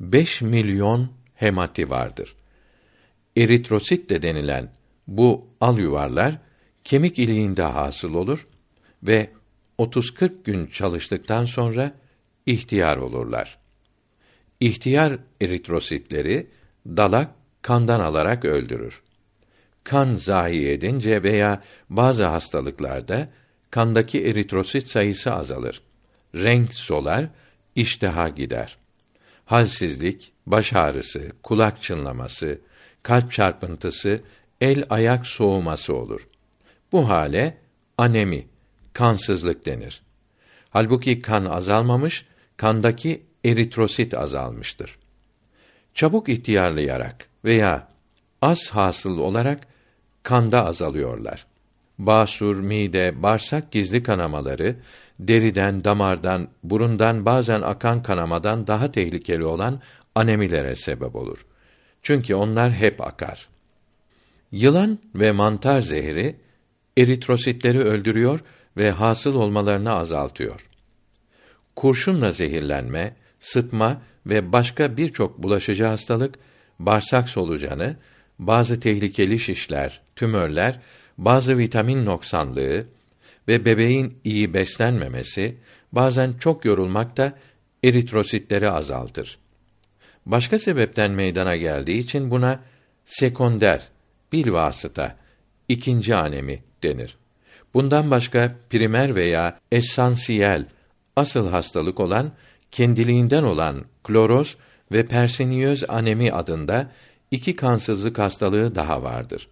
5 milyon hemati vardır. Eritrosit de denilen bu al yuvarlar kemik iliğinde hasıl olur ve 30-40 gün çalıştıktan sonra ihtiyar olurlar. İhtiyar eritrositleri dalak kandan alarak öldürür. Kan zayi edince veya bazı hastalıklarda kandaki eritrosit sayısı azalır. Renk solar, iştaha gider. Halsizlik, baş ağrısı, kulak çınlaması, kalp çarpıntısı, el ayak soğuması olur. Bu hale anemi, kansızlık denir. Halbuki kan azalmamış, kandaki eritrosit azalmıştır. Çabuk ihtiyarlayarak veya az hasıl olarak kanda azalıyorlar. Basur, mide, bağırsak gizli kanamaları, deriden, damardan, burundan bazen akan kanamadan daha tehlikeli olan anemilere sebep olur. Çünkü onlar hep akar. Yılan ve mantar zehri eritrositleri öldürüyor ve hasıl olmalarını azaltıyor. Kurşunla zehirlenme, sıtma ve başka birçok bulaşıcı hastalık, bağırsak solucanı, bazı tehlikeli şişler, tümörler, bazı vitamin noksanlığı ve bebeğin iyi beslenmemesi, bazen çok yorulmak da eritrositleri azaltır. Başka sebepten meydana geldiği için buna sekonder, bilvasıta, ikinci anemi denir. Bundan başka primer veya esansiyel, asıl hastalık olan kendiliğinden olan kloroz ve persiniyöz anemi adında iki kansızlık hastalığı daha vardır.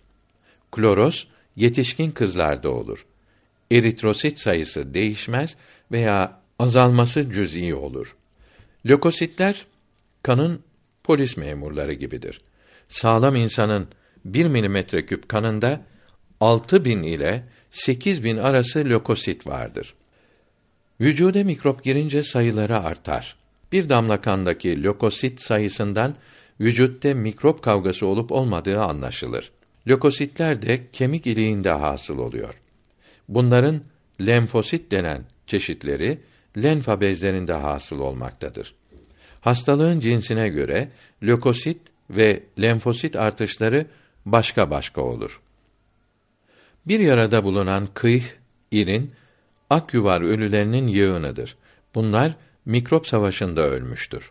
Kloros yetişkin kızlarda olur. Eritrosit sayısı değişmez veya azalması cüz'i olur. Lökositler kanın polis memurları gibidir. Sağlam insanın 1 milimetre küp kanında 6000 ile 8000 arası lökosit vardır. Vücude mikrop girince sayıları artar. Bir damla kandaki lökosit sayısından vücutta mikrop kavgası olup olmadığı anlaşılır. Lökositler de kemik iliğinde hasıl oluyor. Bunların lenfosit denen çeşitleri lenfa bezlerinde hasıl olmaktadır. Hastalığın cinsine göre lökosit ve lenfosit artışları başka başka olur. Bir yarada bulunan kıyh, irin, akyuvar ölülerinin yığınıdır. Bunlar mikrop savaşında ölmüştür.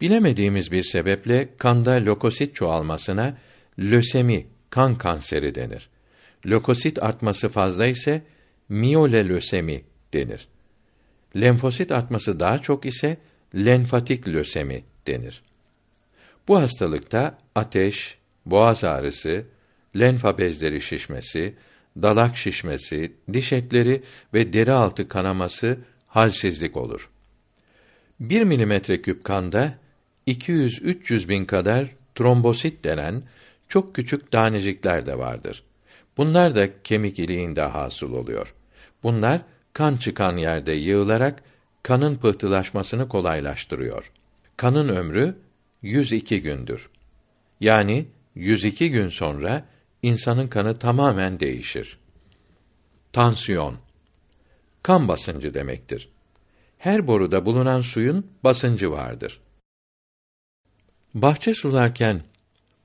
Bilemediğimiz bir sebeple kanda lökosit çoğalmasına lösemi, kan kanseri denir. Lökosit artması fazla ise miyolelösemi denir. Lenfosit artması daha çok ise lenfatik lösemi denir. Bu hastalıkta ateş, boğaz ağrısı, lenfa bezleri şişmesi, dalak şişmesi, diş etleri ve deri altı kanaması, halsizlik olur. 1 milimetre küp kanda 200-300 bin kadar trombosit denen çok küçük tanecikler de vardır. Bunlar da kemik iliğinde hasıl oluyor. Bunlar kan çıkan yerde yığılarak kanın pıhtılaşmasını kolaylaştırıyor. Kanın ömrü 102 gündür. Yani 102 gün sonra insanın kanı tamamen değişir. Tansiyon kan basıncı demektir. Her boruda bulunan suyun basıncı vardır. Bahçe sularken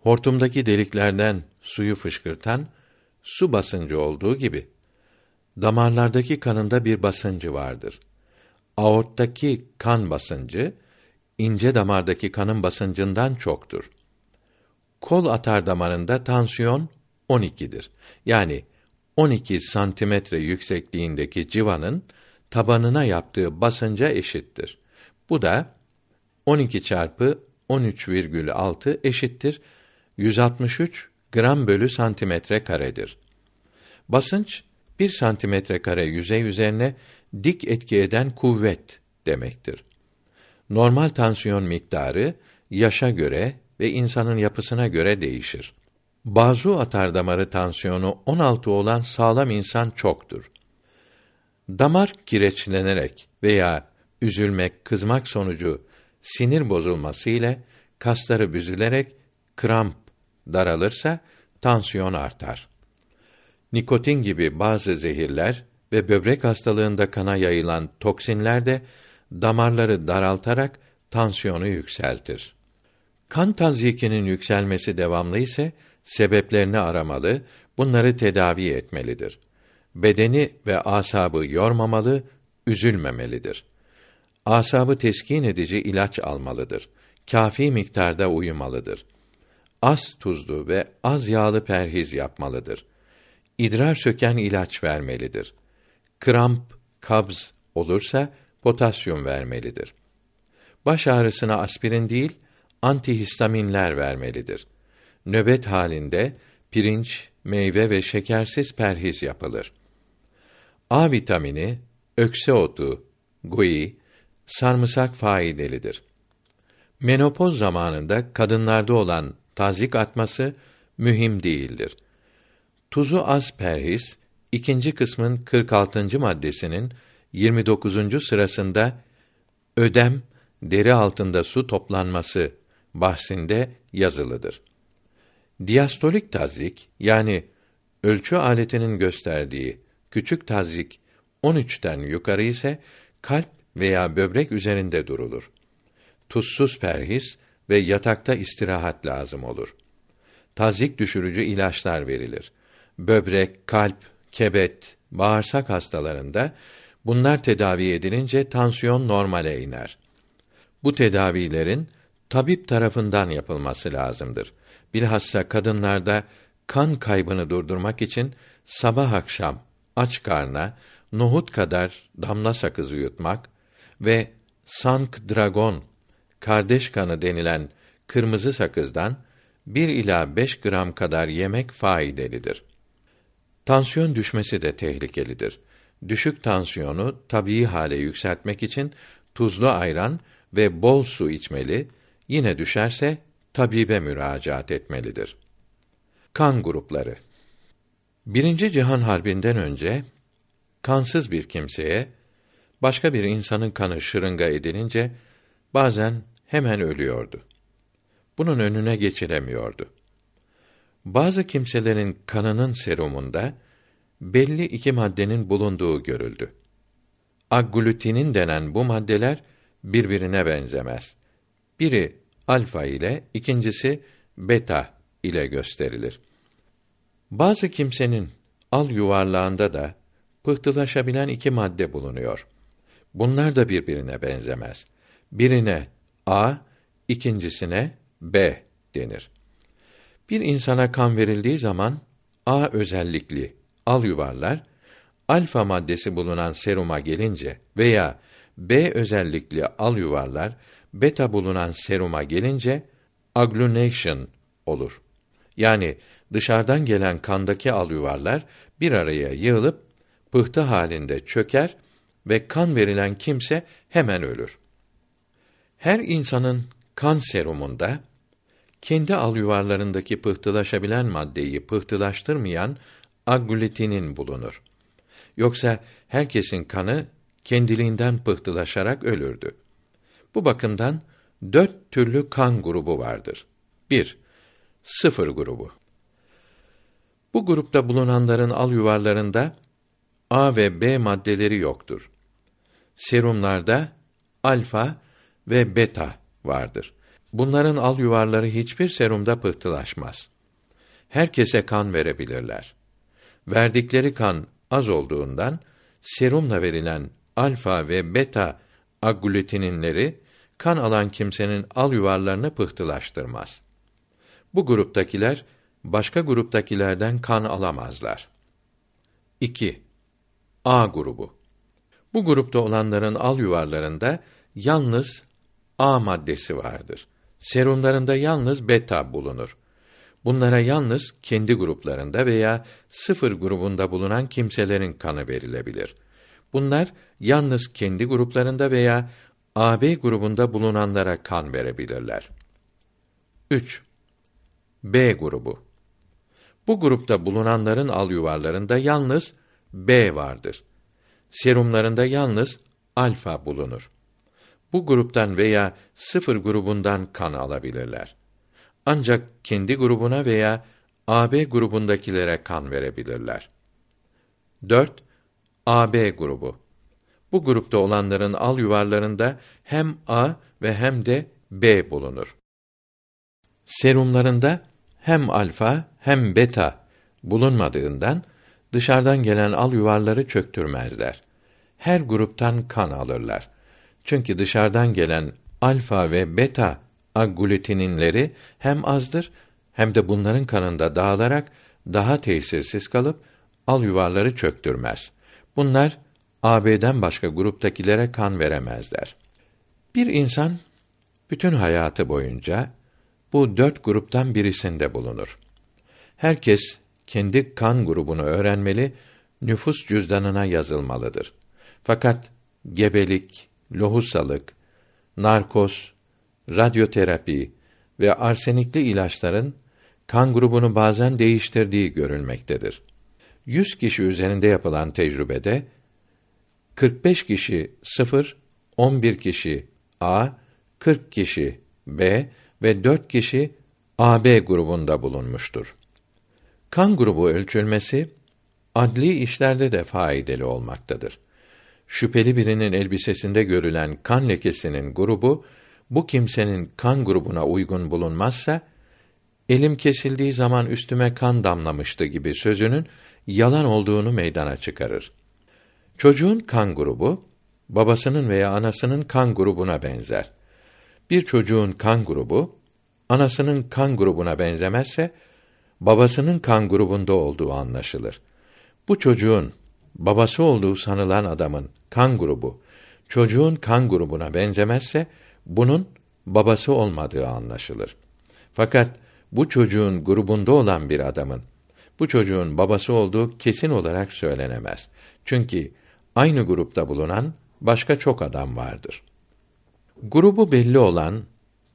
hortumdaki deliklerden suyu fışkırtan su basıncı olduğu gibi damarlardaki kanında bir basıncı vardır. Aorttaki kan basıncı ince damardaki kanın basıncından çoktur. Kol atar damarında tansiyon 12'dir. Yani 12 santimetre yüksekliğindeki civanın tabanına yaptığı basınca eşittir. Bu da 12 çarpı 13,6 eşittir 163 gram bölü santimetre karedir. Basınç bir santimetre kare yüzey üzerine dik etki eden kuvvet demektir. Normal tansiyon miktarı yaşa göre ve insanın yapısına göre değişir. Bazı atar damarı tansiyonu 16 olan sağlam insan çoktur. Damar kireçlenerek veya üzülmek, kızmak sonucu sinir bozulması ile kasları büzülerek kramp daralırsa tansiyon artar. Nikotin gibi bazı zehirler ve böbrek hastalığında kana yayılan toksinler de damarları daraltarak tansiyonu yükseltir. Kan tazyikinin yükselmesi devamlı ise sebeplerini aramalı, bunları tedavi etmelidir. Bedeni ve asabı yormamalı, üzülmemelidir. Asabı teskin edici ilaç almalıdır. Kafi miktarda uyumalıdır. Az tuzlu ve az yağlı perhiz yapmalıdır. İdrar söken ilaç vermelidir. Kramp, kabz olursa potasyum vermelidir. Baş ağrısına aspirin değil, antihistaminler vermelidir. Nöbet halinde pirinç, meyve ve şekersiz perhiz yapılır. A vitamini, ökse otu, gui, sarımsak faydalıdır. Menopoz zamanında kadınlarda olan tazik atması mühim değildir. Tuzu az perhiz, ikinci kısmın 46. maddesinin 29. sırasında ödem deri altında su toplanması bahsinde yazılıdır. Diastolik tazik yani ölçü aletinin gösterdiği küçük tazik 13'ten yukarı ise kalp veya böbrek üzerinde durulur. Tuzsuz perhis ve yatakta istirahat lazım olur. Tazik düşürücü ilaçlar verilir. Böbrek, kalp, kebet, bağırsak hastalarında bunlar tedavi edilince tansiyon normale iner. Bu tedavilerin tabip tarafından yapılması lazımdır. Bilhassa kadınlarda kan kaybını durdurmak için sabah akşam aç karna nohut kadar damla sakızı yutmak ve sank dragon kardeş kanı denilen kırmızı sakızdan 1 ila 5 gram kadar yemek faydalıdır. Tansiyon düşmesi de tehlikelidir. Düşük tansiyonu tabii hale yükseltmek için tuzlu ayran ve bol su içmeli, yine düşerse tabibe müracaat etmelidir. Kan grupları Birinci Cihan Harbi'nden önce kansız bir kimseye başka bir insanın kanı şırınga edilince bazen hemen ölüyordu. Bunun önüne geçilemiyordu. Bazı kimselerin kanının serumunda belli iki maddenin bulunduğu görüldü. Agglutinin denen bu maddeler birbirine benzemez. Biri alfa ile, ikincisi beta ile gösterilir. Bazı kimsenin al yuvarlağında da pıhtılaşabilen iki madde bulunuyor. Bunlar da birbirine benzemez. Birine A, ikincisine B denir. Bir insana kan verildiği zaman A özellikli al yuvarlar alfa maddesi bulunan seruma gelince veya B özellikli al yuvarlar beta bulunan seruma gelince agglutination olur. Yani dışarıdan gelen kandaki al yuvarlar bir araya yığılıp pıhtı halinde çöker ve kan verilen kimse hemen ölür. Her insanın kan serumunda kendi al yuvarlarındaki pıhtılaşabilen maddeyi pıhtılaştırmayan agglutinin bulunur. Yoksa herkesin kanı kendiliğinden pıhtılaşarak ölürdü. Bu bakımdan dört türlü kan grubu vardır. 1. Sıfır grubu. Bu grupta bulunanların al yuvarlarında A ve B maddeleri yoktur. Serumlarda alfa ve beta vardır. Bunların al yuvarları hiçbir serumda pıhtılaşmaz. Herkese kan verebilirler. Verdikleri kan az olduğundan serumla verilen alfa ve beta agglutininleri kan alan kimsenin al yuvarlarını pıhtılaştırmaz. Bu gruptakiler başka gruptakilerden kan alamazlar. 2. A grubu. Bu grupta olanların al yuvarlarında yalnız A maddesi vardır. Serumlarında yalnız beta bulunur. Bunlara yalnız kendi gruplarında veya sıfır grubunda bulunan kimselerin kanı verilebilir. Bunlar yalnız kendi gruplarında veya AB grubunda bulunanlara kan verebilirler. 3. B grubu. Bu grupta bulunanların al yuvarlarında yalnız B vardır. Serumlarında yalnız alfa bulunur. Bu gruptan veya sıfır grubundan kan alabilirler. Ancak kendi grubuna veya AB grubundakilere kan verebilirler. 4. AB grubu. Bu grupta olanların al yuvarlarında hem A ve hem de B bulunur. Serumlarında hem alfa hem beta bulunmadığından dışarıdan gelen al yuvarları çöktürmezler. Her gruptan kan alırlar. Çünkü dışarıdan gelen alfa ve beta agglutinleri hem azdır hem de bunların kanında dağılarak daha tesirsiz kalıp al yuvarları çöktürmez. Bunlar AB'den başka gruptakilere kan veremezler. Bir insan bütün hayatı boyunca bu dört gruptan birisinde bulunur. Herkes kendi kan grubunu öğrenmeli, nüfus cüzdanına yazılmalıdır. Fakat gebelik, lohusalık, narkoz, radyoterapi ve arsenikli ilaçların kan grubunu bazen değiştirdiği görülmektedir. 100 kişi üzerinde yapılan tecrübede 45 kişi 0, 11 kişi A, 40 kişi B ve 4 kişi AB grubunda bulunmuştur. Kan grubu ölçülmesi adli işlerde de faydalı olmaktadır. Şüpheli birinin elbisesinde görülen kan lekesinin grubu bu kimsenin kan grubuna uygun bulunmazsa elim kesildiği zaman üstüme kan damlamıştı gibi sözünün yalan olduğunu meydana çıkarır. Çocuğun kan grubu babasının veya anasının kan grubuna benzer. Bir çocuğun kan grubu anasının kan grubuna benzemezse babasının kan grubunda olduğu anlaşılır. Bu çocuğun babası olduğu sanılan adamın kan grubu çocuğun kan grubuna benzemezse bunun babası olmadığı anlaşılır. Fakat bu çocuğun grubunda olan bir adamın bu çocuğun babası olduğu kesin olarak söylenemez. Çünkü aynı grupta bulunan başka çok adam vardır. Grubu belli olan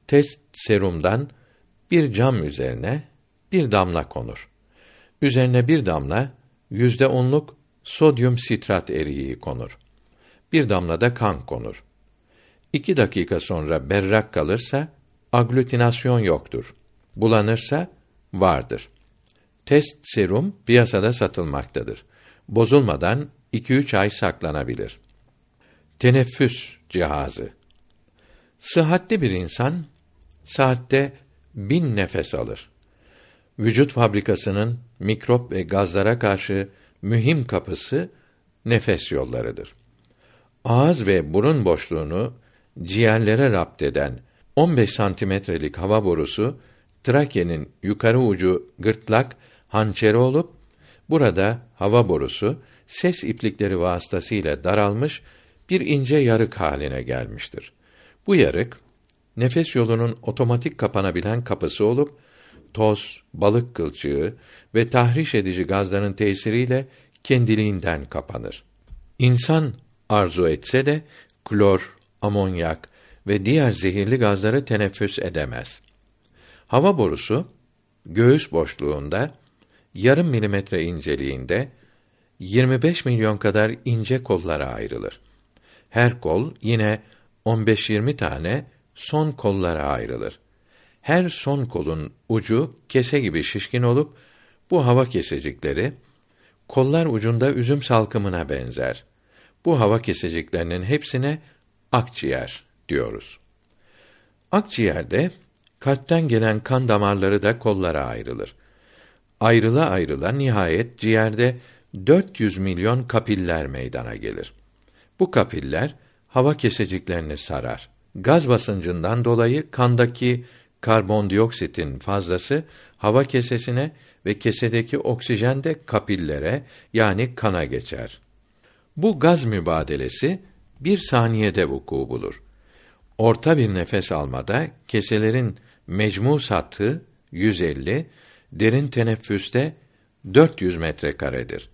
test serumdan bir cam üzerine bir damla konur. Üzerine bir damla yüzde onluk sodyum sitrat eriği konur. Bir damla da kan konur. İki dakika sonra berrak kalırsa aglutinasyon yoktur. Bulanırsa vardır. Test serum piyasada satılmaktadır. Bozulmadan 2-3 ay saklanabilir. Teneffüs cihazı. Sıhhatli bir insan saatte bin nefes alır. Vücut fabrikasının mikrop ve gazlara karşı mühim kapısı nefes yollarıdır. Ağız ve burun boşluğunu ciğerlere rapt eden 15 santimetrelik hava borusu trakenin yukarı ucu gırtlak hançeri olup burada hava borusu ses iplikleri vasıtasıyla daralmış bir ince yarık haline gelmiştir. Bu yarık nefes yolunun otomatik kapanabilen kapısı olup toz, balık kılçığı ve tahriş edici gazların tesiriyle kendiliğinden kapanır. İnsan arzu etse de klor, amonyak ve diğer zehirli gazları teneffüs edemez. Hava borusu göğüs boşluğunda yarım milimetre inceliğinde 25 milyon kadar ince kollara ayrılır. Her kol yine 15-20 tane son kollara ayrılır. Her son kolun ucu kese gibi şişkin olup bu hava kesecikleri kollar ucunda üzüm salkımına benzer. Bu hava keseciklerinin hepsine akciğer diyoruz. Akciğerde kalpten gelen kan damarları da kollara ayrılır. Ayrıla ayrıla nihayet ciğerde 400 milyon kapiller meydana gelir. Bu kapiller hava keseciklerini sarar. Gaz basıncından dolayı kandaki karbondioksitin fazlası hava kesesine ve kesedeki oksijen de kapillere yani kana geçer. Bu gaz mübadelesi bir saniyede vuku bulur. Orta bir nefes almada keselerin mecmu satı 150, derin teneffüste 400 metrekaredir.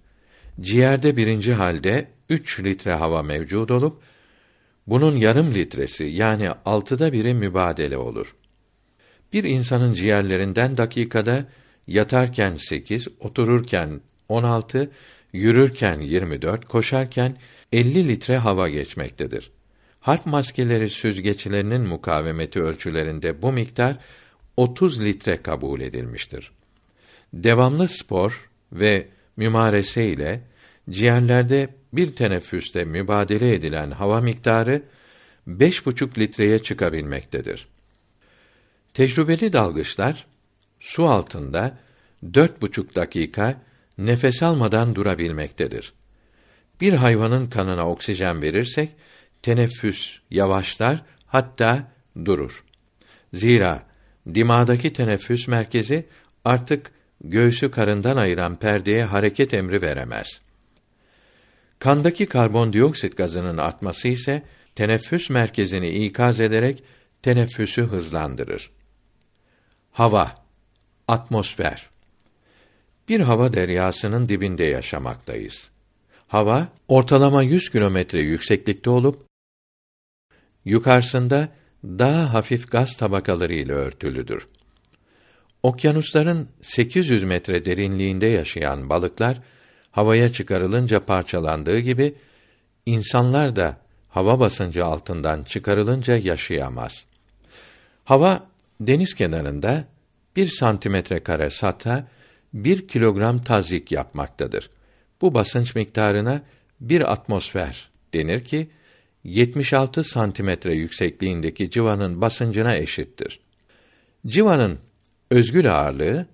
Ciğerde birinci halde 3 litre hava mevcud olup bunun yarım litresi yani altıda biri mübadele olur. Bir insanın ciğerlerinden dakikada yatarken 8, otururken 16, yürürken 24, koşarken 50 litre hava geçmektedir. Harp maskeleri süzgeçlerinin mukavemeti ölçülerinde bu miktar 30 litre kabul edilmiştir. Devamlı spor ve mümarese ile ciğerlerde bir teneffüste mübadele edilen hava miktarı beş buçuk litreye çıkabilmektedir. Tecrübeli dalgıçlar su altında dört buçuk dakika nefes almadan durabilmektedir. Bir hayvanın kanına oksijen verirsek teneffüs yavaşlar hatta durur. Zira dimadaki teneffüs merkezi artık göğsü karından ayıran perdeye hareket emri veremez. Kandaki karbondioksit gazının artması ise teneffüs merkezini ikaz ederek teneffüsü hızlandırır. Hava, atmosfer. Bir hava deryasının dibinde yaşamaktayız. Hava ortalama 100 kilometre yükseklikte olup yukarısında daha hafif gaz tabakaları ile örtülüdür. Okyanusların 800 metre derinliğinde yaşayan balıklar havaya çıkarılınca parçalandığı gibi insanlar da hava basıncı altından çıkarılınca yaşayamaz. Hava deniz kenarında bir santimetre kare sata bir kilogram tazyik yapmaktadır. Bu basınç miktarına bir atmosfer denir ki 76 santimetre yüksekliğindeki civanın basıncına eşittir. Civanın özgül ağırlığı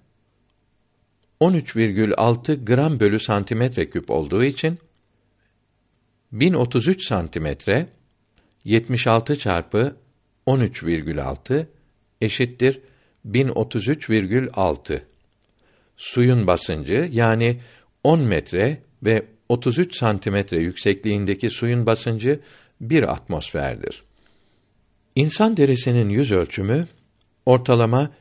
13,6 gram bölü santimetre küp olduğu için 1033 santimetre 76 çarpı 13,6 eşittir 1033,6. Suyun basıncı yani 10 metre ve 33 santimetre yüksekliğindeki suyun basıncı bir atmosferdir. İnsan derisinin yüz ölçümü ortalama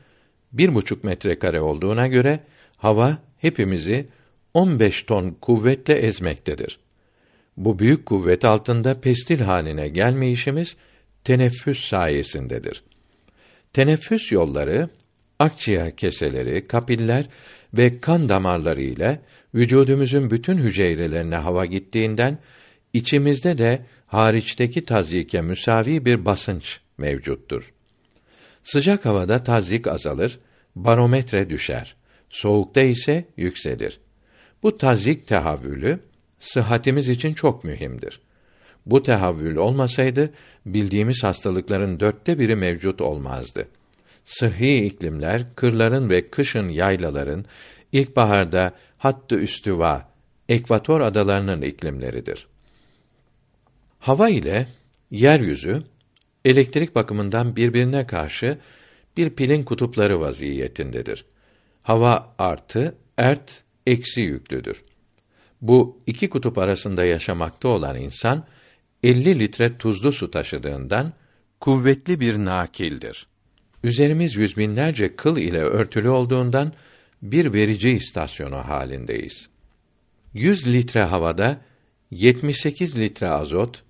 bir buçuk metrekare olduğuna göre hava hepimizi 15 ton kuvvetle ezmektedir. Bu büyük kuvvet altında pestil haline gelmeyişimiz teneffüs sayesindedir. Teneffüs yolları akciğer keseleri, kapiller ve kan damarları ile vücudumuzun bütün hücrelerine hava gittiğinden içimizde de hariçteki tazyike müsavi bir basınç mevcuttur. Sıcak havada tazyik azalır, barometre düşer. Soğukta ise yükselir. Bu tazyik tehavülü sıhhatimiz için çok mühimdir. Bu tehavül olmasaydı bildiğimiz hastalıkların dörtte biri mevcut olmazdı. Sıhhi iklimler, kırların ve kışın yaylaların, ilkbaharda hattı üstüva, ekvator adalarının iklimleridir. Hava ile yeryüzü elektrik bakımından birbirine karşı bir pilin kutupları vaziyetindedir. Hava artı, ert eksi yüklüdür. Bu iki kutup arasında yaşamakta olan insan 50 litre tuzlu su taşıdığından kuvvetli bir nakildir. Üzerimiz yüz binlerce kıl ile örtülü olduğundan bir verici istasyonu halindeyiz. 100 litre havada 78 litre azot,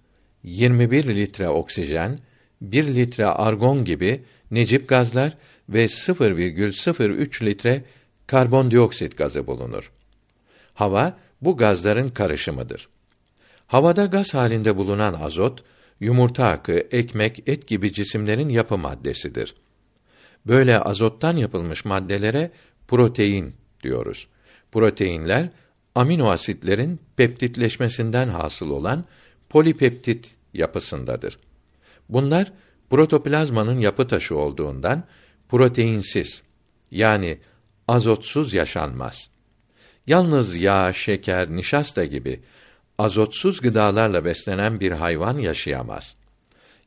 21 litre oksijen, 1 litre argon gibi necip gazlar ve 0,03 litre karbondioksit gazı bulunur. Hava bu gazların karışımıdır. Havada gaz halinde bulunan azot, yumurta akı, ekmek, et gibi cisimlerin yapı maddesidir. Böyle azottan yapılmış maddelere protein diyoruz. Proteinler amino asitlerin peptitleşmesinden hasıl olan polipeptit yapısındadır. Bunlar protoplazmanın yapı taşı olduğundan proteinsiz yani azotsuz yaşanmaz. Yalnız yağ, şeker, nişasta gibi azotsuz gıdalarla beslenen bir hayvan yaşayamaz.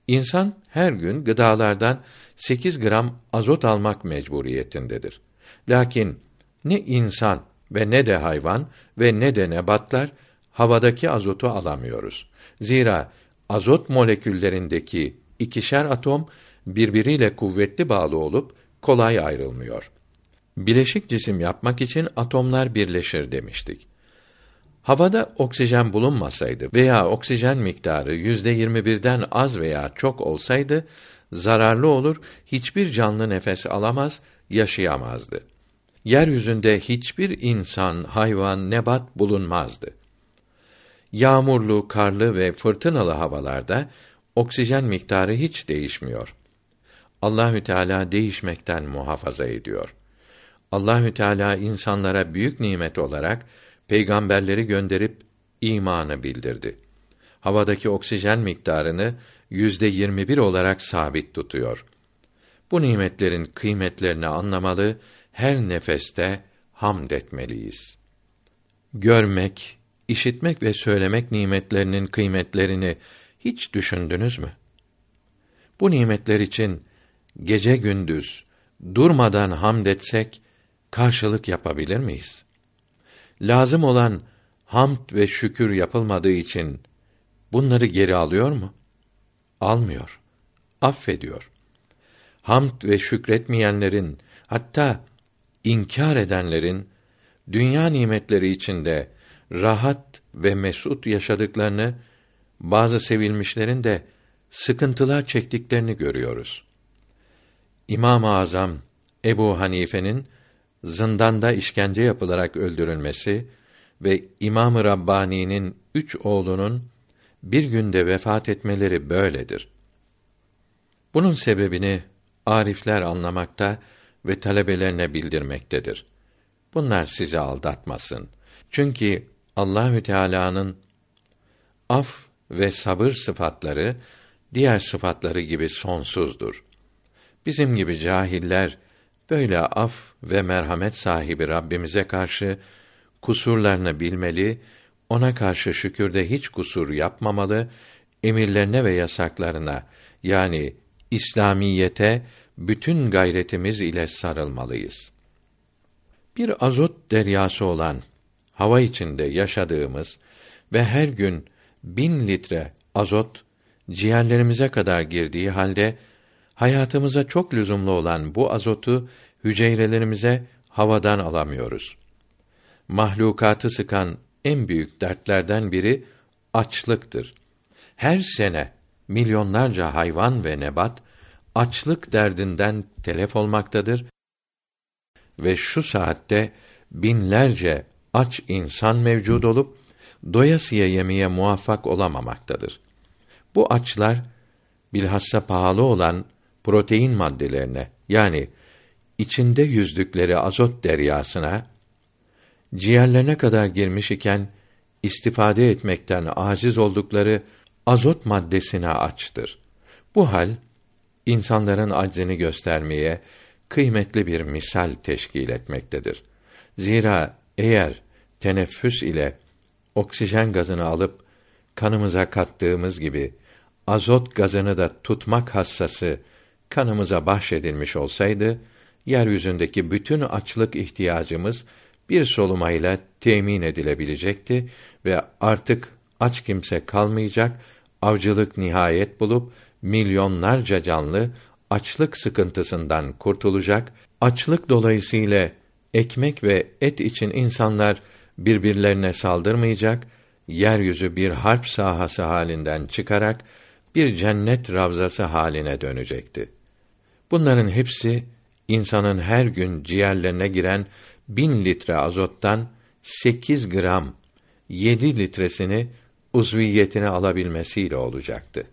İnsan her gün gıdalardan 8 gram azot almak mecburiyetindedir. Lakin ne insan ve ne de hayvan ve ne de nebatlar havadaki azotu alamıyoruz. Zira azot moleküllerindeki ikişer atom birbiriyle kuvvetli bağlı olup kolay ayrılmıyor. Bileşik cisim yapmak için atomlar birleşir demiştik. Havada oksijen bulunmasaydı veya oksijen miktarı yüzde yirmi birden az veya çok olsaydı, zararlı olur, hiçbir canlı nefes alamaz, yaşayamazdı. Yeryüzünde hiçbir insan, hayvan, nebat bulunmazdı. Yağmurlu, karlı ve fırtınalı havalarda oksijen miktarı hiç değişmiyor. Allahü Teala değişmekten muhafaza ediyor. Allahü Teala insanlara büyük nimet olarak peygamberleri gönderip imanı bildirdi. Havadaki oksijen miktarını yüzde yirmi bir olarak sabit tutuyor. Bu nimetlerin kıymetlerini anlamalı, her nefeste hamd etmeliyiz. Görmek, işitmek ve söylemek nimetlerinin kıymetlerini hiç düşündünüz mü? Bu nimetler için gece gündüz durmadan hamd etsek karşılık yapabilir miyiz? Lazım olan hamd ve şükür yapılmadığı için bunları geri alıyor mu? Almıyor. Affediyor. Hamd ve şükretmeyenlerin hatta inkar edenlerin dünya nimetleri içinde rahat ve mesut yaşadıklarını bazı sevilmişlerin de sıkıntılar çektiklerini görüyoruz. İmam-ı Azam Ebu Hanife'nin zindanda işkence yapılarak öldürülmesi ve İmam-ı Rabbani'nin üç oğlunun bir günde vefat etmeleri böyledir. Bunun sebebini arifler anlamakta ve talebelerine bildirmektedir. Bunlar sizi aldatmasın. Çünkü Allahü Teala'nın af ve sabır sıfatları diğer sıfatları gibi sonsuzdur. Bizim gibi cahiller böyle af ve merhamet sahibi Rabbimize karşı kusurlarını bilmeli, ona karşı şükürde hiç kusur yapmamalı, emirlerine ve yasaklarına yani İslamiyete bütün gayretimiz ile sarılmalıyız. Bir azot deryası olan hava içinde yaşadığımız ve her gün bin litre azot ciğerlerimize kadar girdiği halde hayatımıza çok lüzumlu olan bu azotu hücrelerimize havadan alamıyoruz. Mahlukatı sıkan en büyük dertlerden biri açlıktır. Her sene milyonlarca hayvan ve nebat açlık derdinden telef olmaktadır ve şu saatte binlerce aç insan mevcud olup doyasıya yemeye muvaffak olamamaktadır. Bu açlar bilhassa pahalı olan protein maddelerine yani içinde yüzdükleri azot deryasına ciğerlerine kadar girmiş iken istifade etmekten aciz oldukları azot maddesine açtır. Bu hal insanların aczini göstermeye kıymetli bir misal teşkil etmektedir. Zira eğer teneffüs ile oksijen gazını alıp kanımıza kattığımız gibi azot gazını da tutmak hassası kanımıza bahşedilmiş olsaydı yeryüzündeki bütün açlık ihtiyacımız bir solumayla temin edilebilecekti ve artık aç kimse kalmayacak, avcılık nihayet bulup milyonlarca canlı açlık sıkıntısından kurtulacak, açlık dolayısıyla ekmek ve et için insanlar birbirlerine saldırmayacak, yeryüzü bir harp sahası halinden çıkarak bir cennet ravzası haline dönecekti. Bunların hepsi insanın her gün ciğerlerine giren bin litre azottan sekiz gram yedi litresini uzviyetine alabilmesiyle olacaktı.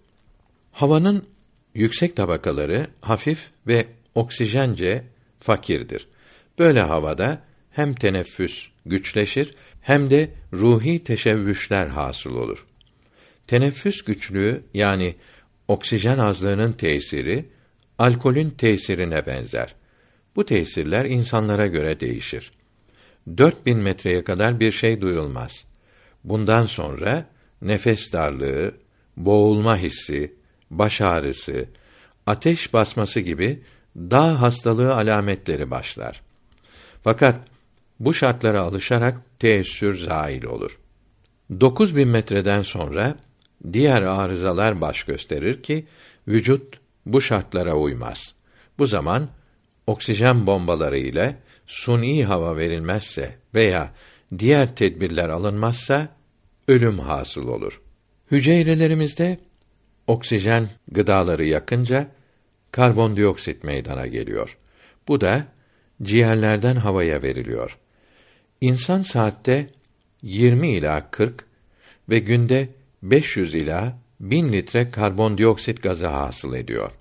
Havanın yüksek tabakaları hafif ve oksijence fakirdir. Böyle havada hem teneffüs güçleşir hem de ruhi teşevvüşler hasıl olur. Teneffüs güçlüğü yani oksijen azlığının tesiri alkolün tesirine benzer. Bu tesirler insanlara göre değişir. 4000 metreye kadar bir şey duyulmaz. Bundan sonra nefes darlığı, boğulma hissi, baş ağrısı, ateş basması gibi dağ hastalığı alametleri başlar. Fakat bu şartlara alışarak teessür zail olur. 9000 metreden sonra diğer arızalar baş gösterir ki vücut bu şartlara uymaz. Bu zaman oksijen bombaları ile suni hava verilmezse veya diğer tedbirler alınmazsa ölüm hasıl olur. Hücrelerimizde oksijen gıdaları yakınca karbondioksit meydana geliyor. Bu da ciğerlerden havaya veriliyor. İnsan saatte 20 ila 40 ve günde 500 ila 1000 litre karbondioksit gazı hasıl ediyor.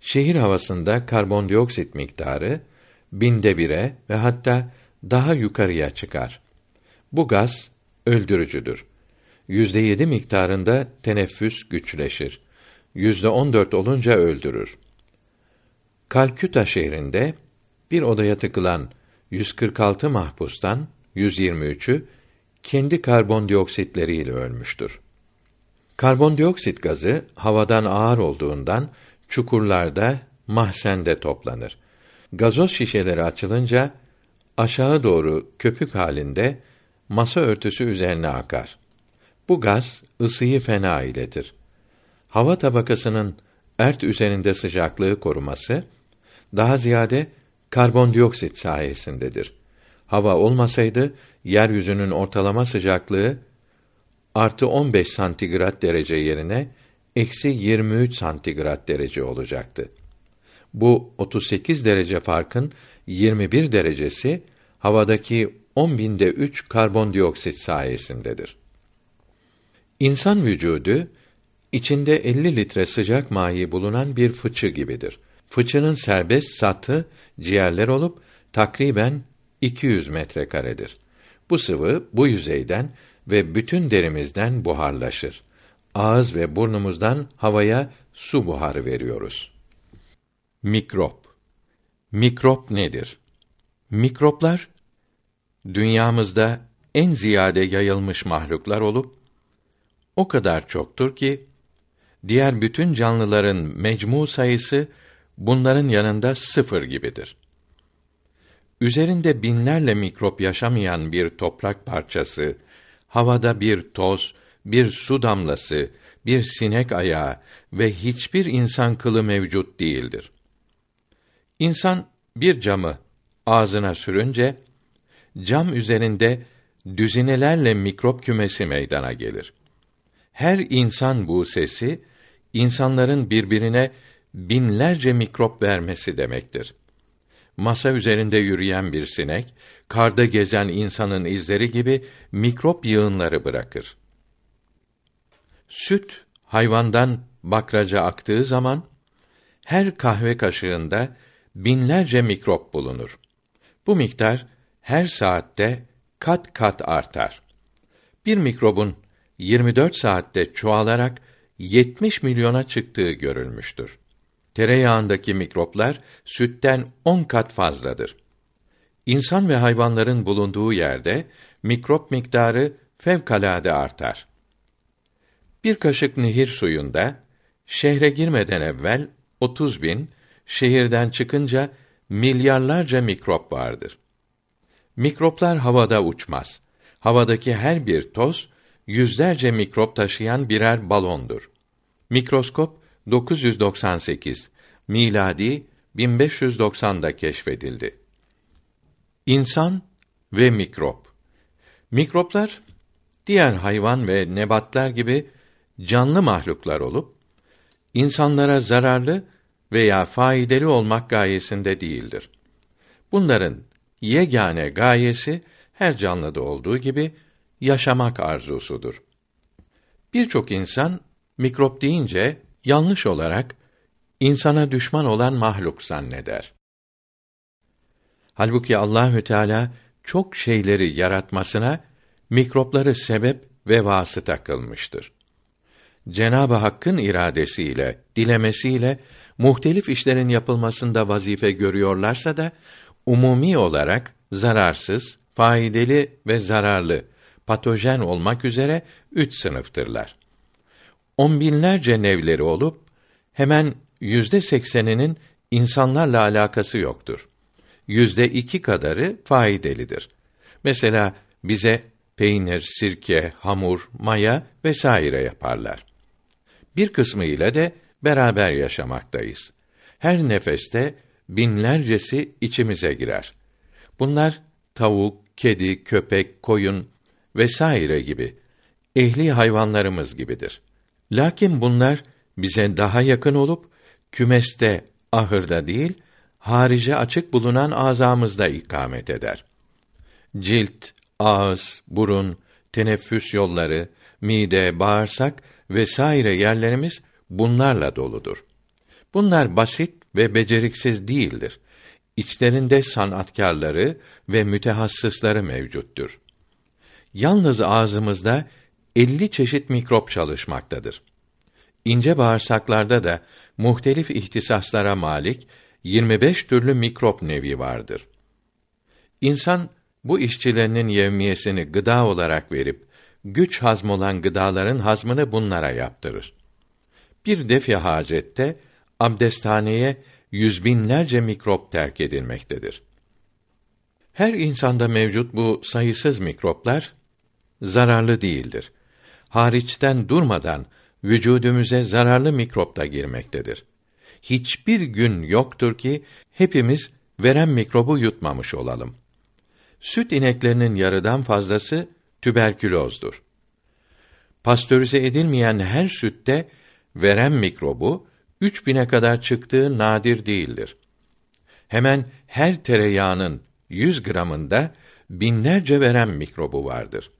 Şehir havasında karbondioksit miktarı binde bire ve hatta daha yukarıya çıkar. Bu gaz öldürücüdür. Yüzde yedi miktarında teneffüs güçleşir. Yüzde on dört olunca öldürür. Kalküta şehrinde bir odaya tıkılan 146 mahpustan 123'ü kendi karbondioksitleriyle ölmüştür. Karbondioksit gazı havadan ağır olduğundan çukurlarda, mahsende toplanır. Gazoz şişeleri açılınca aşağı doğru köpük halinde masa örtüsü üzerine akar. Bu gaz ısıyı fena iletir. Hava tabakasının ert üzerinde sıcaklığı koruması daha ziyade karbondioksit sayesindedir. Hava olmasaydı yeryüzünün ortalama sıcaklığı artı 15 santigrat derece yerine eksi 23 santigrat derece olacaktı. Bu 38 derece farkın 21 derecesi havadaki 10 binde 3 karbondioksit sayesindedir. İnsan vücudu içinde 50 litre sıcak mayi bulunan bir fıçı gibidir. Fıçının serbest satı ciğerler olup takriben 200 metrekaredir. Bu sıvı bu yüzeyden ve bütün derimizden buharlaşır. Ağız ve burnumuzdan havaya su buharı veriyoruz. Mikrop Mikrop nedir? Mikroplar dünyamızda en ziyade yayılmış mahluklar olup o kadar çoktur ki diğer bütün canlıların mecmu sayısı bunların yanında sıfır gibidir. Üzerinde binlerle mikrop yaşamayan bir toprak parçası, havada bir toz, bir su damlası, bir sinek ayağı ve hiçbir insan kılı mevcut değildir. İnsan bir camı ağzına sürünce cam üzerinde düzinelerle mikrop kümesi meydana gelir. Her insan bu sesi insanların birbirine binlerce mikrop vermesi demektir. Masa üzerinde yürüyen bir sinek, karda gezen insanın izleri gibi mikrop yığınları bırakır. Süt hayvandan bakraca aktığı zaman her kahve kaşığında binlerce mikrop bulunur. Bu miktar her saatte kat kat artar. Bir mikrobun 24 saatte çoğalarak 70 milyona çıktığı görülmüştür. Tereyağındaki mikroplar sütten 10 kat fazladır. İnsan ve hayvanların bulunduğu yerde mikrop miktarı fevkalade artar. Bir kaşık nehir suyunda şehre girmeden evvel 30 bin, şehirden çıkınca milyarlarca mikrop vardır. Mikroplar havada uçmaz. Havadaki her bir toz yüzlerce mikrop taşıyan birer balondur. Mikroskop 998 miladi 1590'da keşfedildi. İnsan ve mikrop. Mikroplar diğer hayvan ve nebatlar gibi canlı mahluklar olup insanlara zararlı veya faydalı olmak gayesinde değildir. Bunların yegane gayesi her canlıda olduğu gibi yaşamak arzusudur. Birçok insan mikrop deyince yanlış olarak insana düşman olan mahluk zanneder. Halbuki Allahü Teala çok şeyleri yaratmasına mikropları sebep ve vasıta kılmıştır. Cenab-ı Hakk'ın iradesiyle, dilemesiyle muhtelif işlerin yapılmasında vazife görüyorlarsa da umumi olarak zararsız, faydalı ve zararlı, patojen olmak üzere üç sınıftırlar. On binlerce nevleri olup hemen yüzde sekseninin insanlarla alakası yoktur. Yüzde iki kadarı faydalıdır. Mesela bize peynir, sirke, hamur, maya vesaire yaparlar. Bir kısmı ile de beraber yaşamaktayız. Her nefeste binlercesi içimize girer. Bunlar tavuk, kedi, köpek, koyun vesaire gibi ehli hayvanlarımız gibidir. Lakin bunlar bize daha yakın olup kümeste, ahırda değil, harice açık bulunan azamızda ikamet eder. Cilt, ağız, burun, teneffüs yolları, mide, bağırsak vesaire yerlerimiz bunlarla doludur. Bunlar basit ve beceriksiz değildir. İçlerinde sanatkarları ve mütehassısları mevcuttur. Yalnız ağzımızda elli çeşit mikrop çalışmaktadır. İnce bağırsaklarda da muhtelif ihtisaslara malik 25 türlü mikrop nevi vardır. İnsan bu işçilerinin yevmiyesini gıda olarak verip güç hazm olan gıdaların hazmını bunlara yaptırır. Bir defi hacette abdesthaneye yüz binlerce mikrop terk edilmektedir. Her insanda mevcut bu sayısız mikroplar zararlı değildir. Hariçten durmadan vücudumuza zararlı mikrop da girmektedir. Hiçbir gün yoktur ki hepimiz veren mikrobu yutmamış olalım. Süt ineklerinin yarıdan fazlası tüberkülozdur. Pastörize edilmeyen her sütte veren mikrobu 3000'e kadar çıktığı nadir değildir. Hemen her tereyağının 100 gramında binlerce verem mikrobu vardır.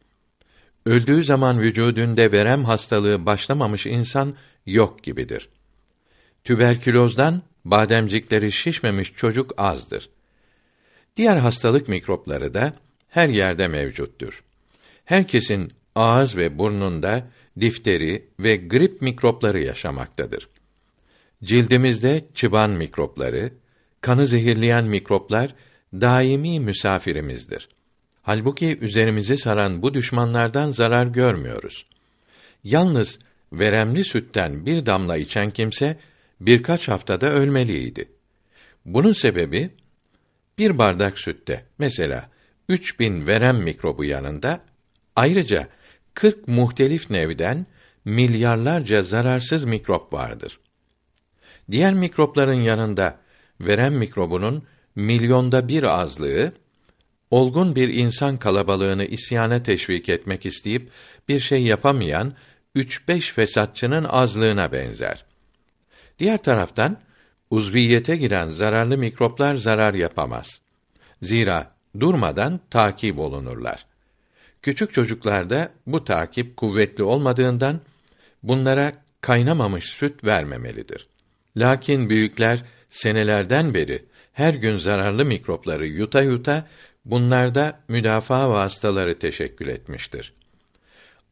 Öldüğü zaman vücudunda verem hastalığı başlamamış insan yok gibidir. Tüberkülozdan bademcikleri şişmemiş çocuk azdır. Diğer hastalık mikropları da her yerde mevcuttur. Herkesin ağız ve burnunda difteri ve grip mikropları yaşamaktadır. Cildimizde çıban mikropları, kanı zehirleyen mikroplar daimi misafirimizdir. Halbuki üzerimizi saran bu düşmanlardan zarar görmüyoruz. Yalnız veremli sütten bir damla içen kimse birkaç haftada ölmeliydi. Bunun sebebi bir bardak sütte mesela 3000 verem mikrobu yanında ayrıca 40 muhtelif nevden milyarlarca zararsız mikrop vardır. Diğer mikropların yanında verem mikrobunun milyonda bir azlığı olgun bir insan kalabalığını isyana teşvik etmek isteyip bir şey yapamayan üç beş fesatçının azlığına benzer. Diğer taraftan uzviyete giren zararlı mikroplar zarar yapamaz. Zira durmadan takip olunurlar. Küçük çocuklarda bu takip kuvvetli olmadığından bunlara kaynamamış süt vermemelidir. Lakin büyükler senelerden beri her gün zararlı mikropları yuta yuta bunlarda müdafaa vasıtaları teşekkül etmiştir.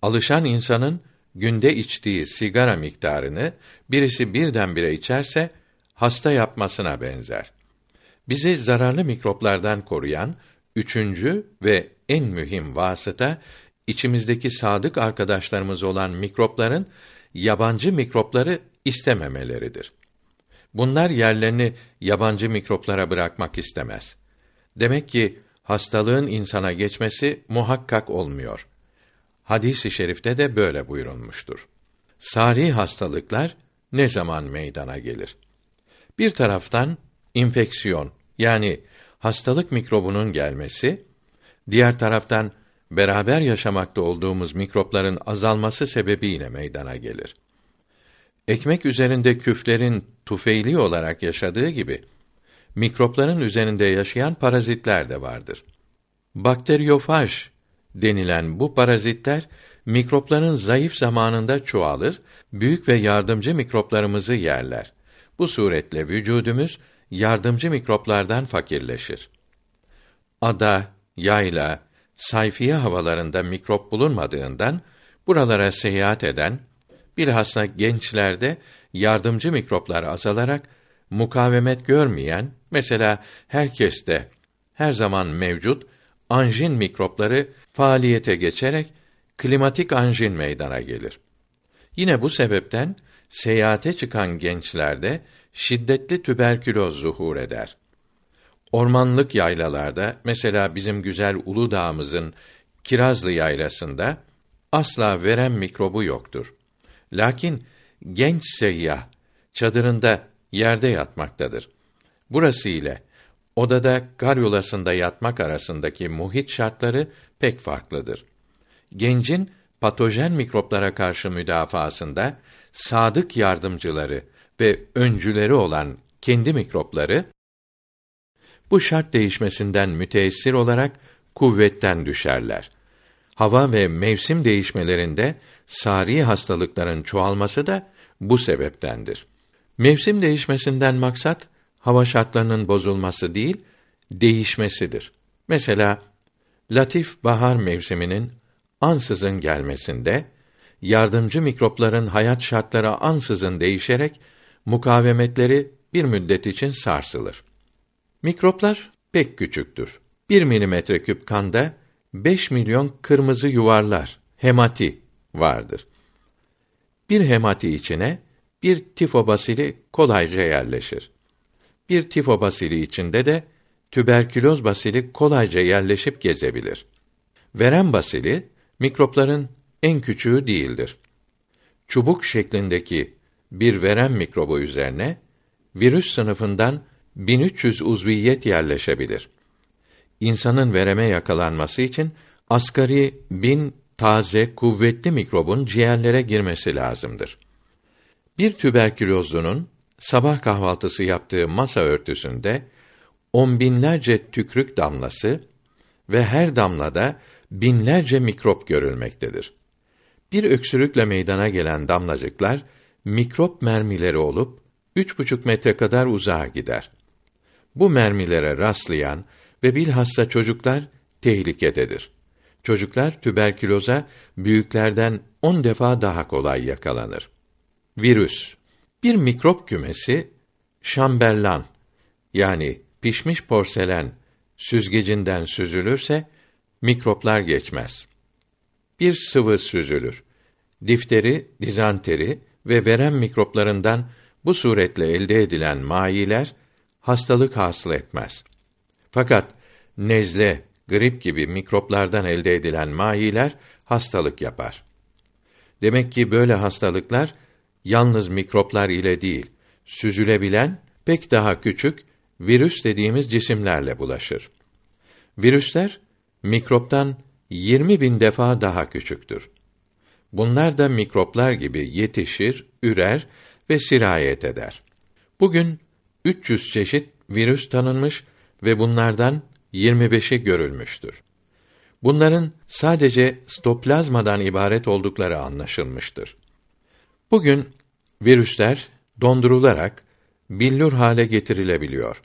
Alışan insanın günde içtiği sigara miktarını birisi birdenbire içerse hasta yapmasına benzer. Bizi zararlı mikroplardan koruyan üçüncü ve en mühim vasıta içimizdeki sadık arkadaşlarımız olan mikropların yabancı mikropları istememeleridir. Bunlar yerlerini yabancı mikroplara bırakmak istemez. Demek ki hastalığın insana geçmesi muhakkak olmuyor. Hadis-i şerifte de böyle buyurulmuştur. Sari hastalıklar ne zaman meydana gelir? Bir taraftan infeksiyon yani hastalık mikrobunun gelmesi, diğer taraftan beraber yaşamakta olduğumuz mikropların azalması sebebiyle meydana gelir. Ekmek üzerinde küflerin tufeyli olarak yaşadığı gibi mikropların üzerinde yaşayan parazitler de vardır. Bakteriyofaj denilen bu parazitler mikropların zayıf zamanında çoğalır, büyük ve yardımcı mikroplarımızı yerler. Bu suretle vücudumuz yardımcı mikroplardan fakirleşir. Ada, yayla, sayfiye havalarında mikrop bulunmadığından buralara seyahat eden bilhassa gençlerde yardımcı mikroplar azalarak mukavemet görmeyen mesela herkeste her zaman mevcut anjin mikropları faaliyete geçerek klimatik anjin meydana gelir. Yine bu sebepten seyahate çıkan gençlerde şiddetli tüberküloz zuhur eder. Ormanlık yaylalarda, mesela bizim güzel Uludağ'ımızın Kirazlı yaylasında asla verem mikrobu yoktur. Lakin genç seyyah çadırında yerde yatmaktadır. Burası ile odada garyolasında yatmak arasındaki muhit şartları pek farklıdır. Gencin patojen mikroplara karşı müdafaasında sadık yardımcıları ve öncüleri olan kendi mikropları bu şart değişmesinden müteessir olarak kuvvetten düşerler. Hava ve mevsim değişmelerinde sari hastalıkların çoğalması da bu sebeptendir. Mevsim değişmesinden maksat hava şartlarının bozulması değil, değişmesidir. Mesela latif bahar mevsiminin ansızın gelmesinde yardımcı mikropların hayat şartları ansızın değişerek mukavemetleri bir müddet için sarsılır. Mikroplar pek küçüktür. 1 milimetre küp kanda 5 milyon kırmızı yuvarlar, hemati vardır. Bir hemati içine bir tifobasili kolayca yerleşir. Bir tifobasili içinde de tüberküloz basili kolayca yerleşip gezebilir. Verem basili mikropların en küçüğü değildir. Çubuk şeklindeki bir verem mikrobu üzerine virüs sınıfından 1300 uzviyet yerleşebilir. İnsanın vereme yakalanması için asgari bin taze, kuvvetli mikrobun ciğerlere girmesi lazımdır. Bir tüberkülozlunun sabah kahvaltısı yaptığı masa örtüsünde on binlerce tükrük damlası ve her damlada binlerce mikrop görülmektedir. Bir öksürükle meydana gelen damlacıklar mikrop mermileri olup üç buçuk metre kadar uzağa gider. Bu mermilere rastlayan ve bilhassa çocuklar tehlikededir. Çocuklar tüberküloza büyüklerden on defa daha kolay yakalanır. Virüs bir mikrop kümesi şamberlan yani pişmiş porselen süzgecinden süzülürse mikroplar geçmez. Bir sıvı süzülür. Difteri, dizanteri ve verem mikroplarından bu suretle elde edilen mayiler hastalık hasıl etmez. Fakat nezle, grip gibi mikroplardan elde edilen mayiler hastalık yapar. Demek ki böyle hastalıklar yalnız mikroplar ile değil, süzülebilen pek daha küçük virüs dediğimiz cisimlerle bulaşır. Virüsler mikroptan 20 bin defa daha küçüktür. Bunlar da mikroplar gibi yetişir, ürer ve sirayet eder. Bugün 300 çeşit virüs tanınmış ve bunlardan 25'i görülmüştür. Bunların sadece stoplazmadan ibaret oldukları anlaşılmıştır. Bugün virüsler dondurularak billur hale getirilebiliyor.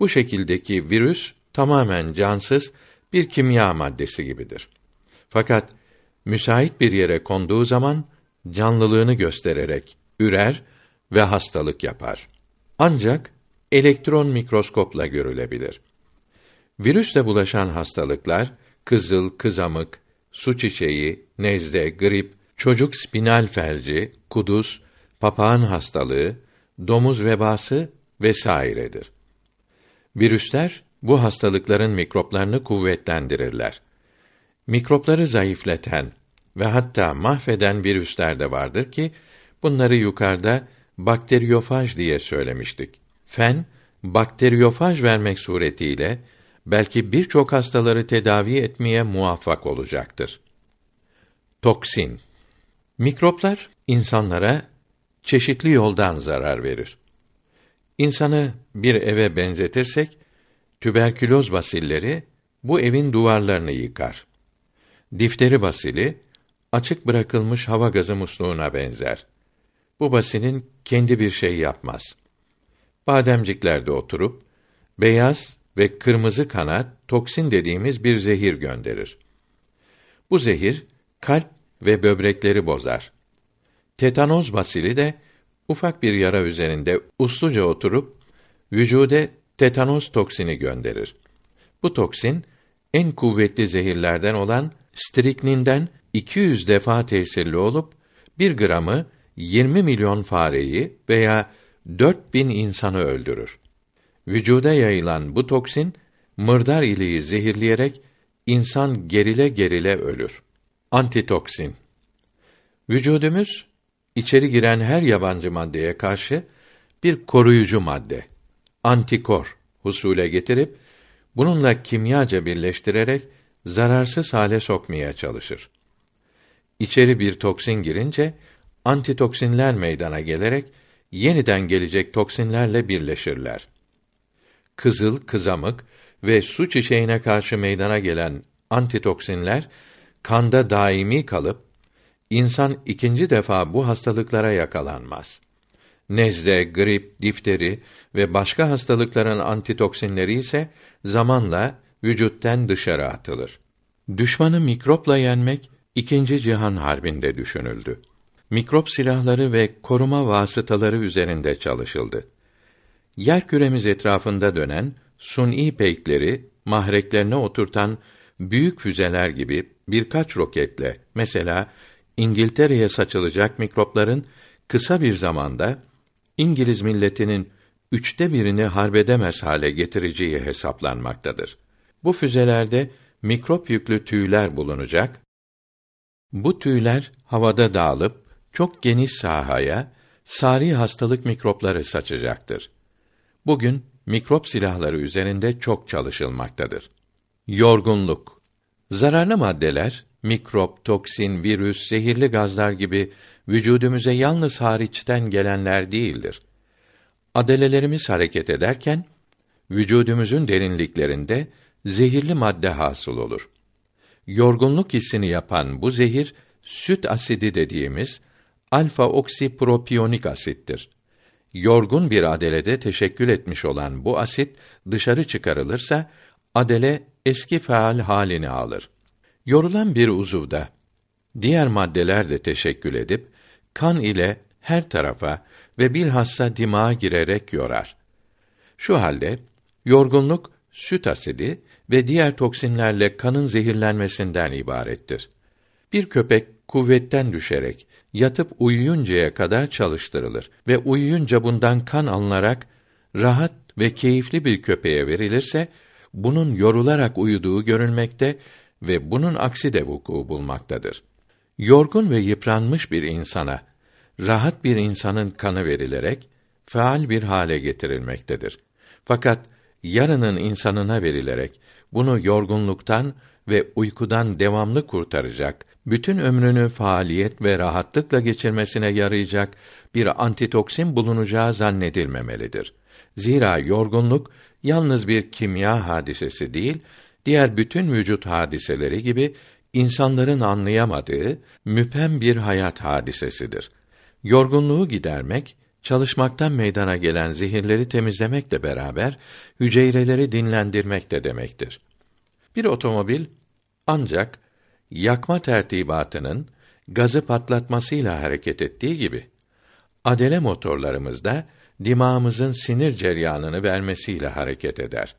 Bu şekildeki virüs tamamen cansız bir kimya maddesi gibidir. Fakat müsait bir yere konduğu zaman canlılığını göstererek ürer ve hastalık yapar. Ancak elektron mikroskopla görülebilir. Virüsle bulaşan hastalıklar kızıl, kızamık, su çiçeği, nezle, grip, çocuk spinal felci, kuduz, papağan hastalığı, domuz vebası vesairedir. Virüsler bu hastalıkların mikroplarını kuvvetlendirirler. Mikropları zayıfleten ve hatta mahveden virüsler de vardır ki bunları yukarıda bakteriyofaj diye söylemiştik. Fen bakteriyofaj vermek suretiyle belki birçok hastaları tedavi etmeye muvaffak olacaktır. Toksin Mikroplar insanlara çeşitli yoldan zarar verir. İnsanı bir eve benzetirsek tüberküloz basilleri bu evin duvarlarını yıkar. Difteri basili açık bırakılmış hava gazı musluğuna benzer. Bu basinin kendi bir şey yapmaz. Bademciklerde oturup beyaz ve kırmızı kana toksin dediğimiz bir zehir gönderir. Bu zehir kalp ve böbrekleri bozar. Tetanoz basili de ufak bir yara üzerinde usluca oturup vücude tetanoz toksini gönderir. Bu toksin en kuvvetli zehirlerden olan strikninden 200 defa tesirli olup bir gramı 20 milyon fareyi veya 4000 insanı öldürür. Vücuda yayılan bu toksin mırdar iliği zehirleyerek insan gerile gerile ölür. Antitoksin Vücudumuz içeri giren her yabancı maddeye karşı bir koruyucu madde, antikor husule getirip bununla kimyaca birleştirerek zararsız hale sokmaya çalışır. İçeri bir toksin girince antitoksinler meydana gelerek yeniden gelecek toksinlerle birleşirler. Kızıl, kızamık ve su çiçeğine karşı meydana gelen antitoksinler kanda daimi kalıp insan ikinci defa bu hastalıklara yakalanmaz. Nezle, grip, difteri ve başka hastalıkların antitoksinleri ise zamanla vücuttan dışarı atılır. Düşmanı mikropla yenmek ikinci Cihan Harbi'nde düşünüldü. Mikrop silahları ve koruma vasıtaları üzerinde çalışıldı. Yer küremiz etrafında dönen suni peykleri mahreklerine oturtan büyük füzeler gibi birkaç roketle mesela İngiltere'ye saçılacak mikropların kısa bir zamanda İngiliz milletinin üçte birini harbedemez hale getireceği hesaplanmaktadır. Bu füzelerde mikrop yüklü tüyler bulunacak. Bu tüyler havada dağılıp çok geniş sahaya sari hastalık mikropları saçacaktır. Bugün mikrop silahları üzerinde çok çalışılmaktadır. Yorgunluk Zararlı maddeler mikrop, toksin, virüs, zehirli gazlar gibi vücudumuza yalnız hariçten gelenler değildir. Adelelerimiz hareket ederken vücudumuzun derinliklerinde zehirli madde hasıl olur. Yorgunluk hissini yapan bu zehir süt asidi dediğimiz alfa oksipropiyonik asittir. Yorgun bir adelede teşekkül etmiş olan bu asit dışarı çıkarılırsa adele eski faal halini alır. Yorulan bir uzuvda diğer maddeler de teşekkül edip kan ile her tarafa ve bilhassa dimağa girerek yorar. Şu halde yorgunluk süt asidi ve diğer toksinlerle kanın zehirlenmesinden ibarettir. Bir köpek kuvvetten düşerek yatıp uyuyuncaya kadar çalıştırılır ve uyuyunca bundan kan alınarak rahat ve keyifli bir köpeğe verilirse bunun yorularak uyuduğu görülmekte ve bunun aksi de vuku bulmaktadır. Yorgun ve yıpranmış bir insana rahat bir insanın kanı verilerek faal bir hale getirilmektedir. Fakat yarının insanına verilerek bunu yorgunluktan ve uykudan devamlı kurtaracak, bütün ömrünü faaliyet ve rahatlıkla geçirmesine yarayacak bir antitoksin bulunacağı zannedilmemelidir. Zira yorgunluk yalnız bir kimya hadisesi değil, diğer bütün vücut hadiseleri gibi insanların anlayamadığı müphem bir hayat hadisesidir. Yorgunluğu gidermek, çalışmaktan meydana gelen zehirleri temizlemekle beraber hücreleri dinlendirmek de demektir. Bir otomobil ancak yakma tertibatının gazı patlatmasıyla hareket ettiği gibi adele motorlarımızda dimağımızın sinir ceryanını vermesiyle hareket eder.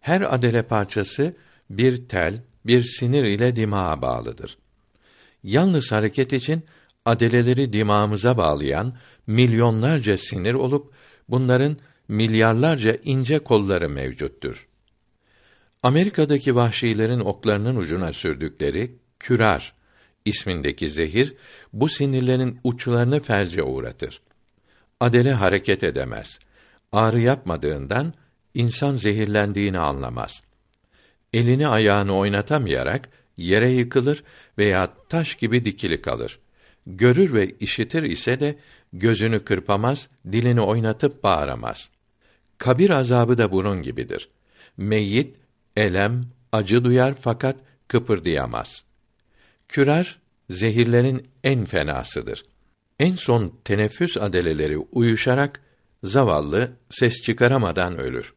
Her adele parçası bir tel, bir sinir ile dimağa bağlıdır. Yalnız hareket için adeleleri dimağımıza bağlayan milyonlarca sinir olup bunların milyarlarca ince kolları mevcuttur. Amerika'daki vahşilerin oklarının ucuna sürdükleri kürar ismindeki zehir bu sinirlerin uçlarını felce uğratır. Adele hareket edemez. Ağrı yapmadığından insan zehirlendiğini anlamaz. Elini ayağını oynatamayarak yere yıkılır veya taş gibi dikili kalır. Görür ve işitir ise de gözünü kırpamaz, dilini oynatıp bağıramaz. Kabir azabı da bunun gibidir. Meyyit elem, acı duyar fakat kıpırdayamaz. Kürar zehirlerin en fenasıdır. En son teneffüs adeleleri uyuşarak zavallı ses çıkaramadan ölür.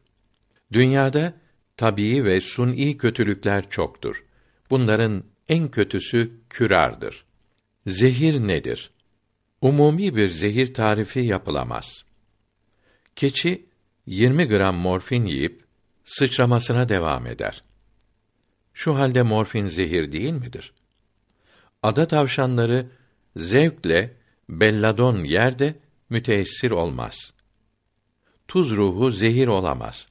Dünyada tabii ve suni kötülükler çoktur. Bunların en kötüsü kürardır. Zehir nedir? Umumi bir zehir tarifi yapılamaz. Keçi 20 gram morfin yiyip sıçramasına devam eder. Şu halde morfin zehir değil midir? Ada tavşanları zevkle belladon yerde müteessir olmaz. Tuz ruhu zehir olamaz.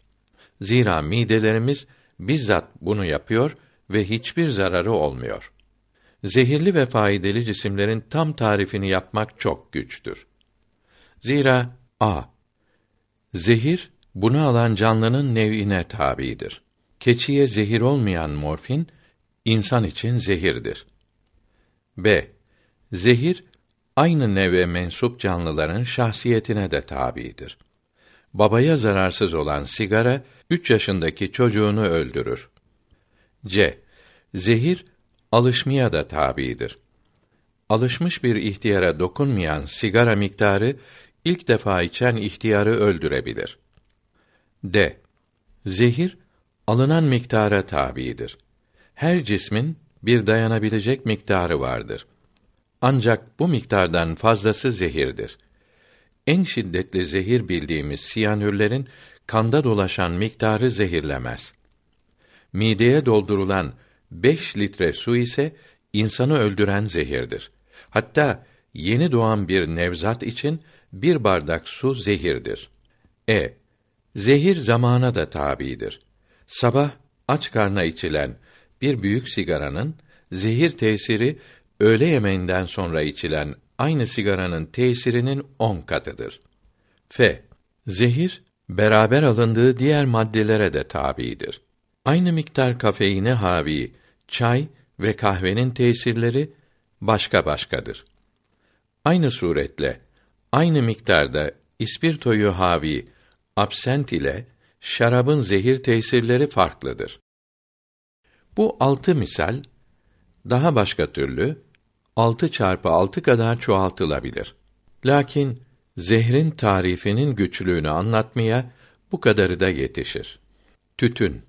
Zira midelerimiz bizzat bunu yapıyor ve hiçbir zararı olmuyor. Zehirli ve faydalı cisimlerin tam tarifini yapmak çok güçtür. Zira a zehir bunu alan canlının nev'ine tabidir. Keçiye zehir olmayan morfin insan için zehirdir. B. Zehir aynı neve mensup canlıların şahsiyetine de tabidir. Babaya zararsız olan sigara üç yaşındaki çocuğunu öldürür. C. Zehir alışmaya da tabidir. Alışmış bir ihtiyara dokunmayan sigara miktarı ilk defa içen ihtiyarı öldürebilir. D. Zehir alınan miktara tabidir. Her cismin bir dayanabilecek miktarı vardır. Ancak bu miktardan fazlası zehirdir. En şiddetli zehir bildiğimiz siyanürlerin kanda dolaşan miktarı zehirlemez. Mideye doldurulan 5 litre su ise insanı öldüren zehirdir. Hatta yeni doğan bir nevzat için bir bardak su zehirdir. E. Zehir zamana da tabidir. Sabah aç karna içilen bir büyük sigaranın zehir tesiri öğle yemeğinden sonra içilen aynı sigaranın tesirinin on katıdır. F. Zehir beraber alındığı diğer maddelere de tabidir. Aynı miktar kafeine havi çay ve kahvenin tesirleri başka başkadır. Aynı suretle aynı miktarda ispirtoyu havi absent ile şarabın zehir tesirleri farklıdır. Bu altı misal daha başka türlü altı çarpı altı kadar çoğaltılabilir. Lakin zehrin tarifinin güçlüğünü anlatmaya bu kadarı da yetişir. Tütün.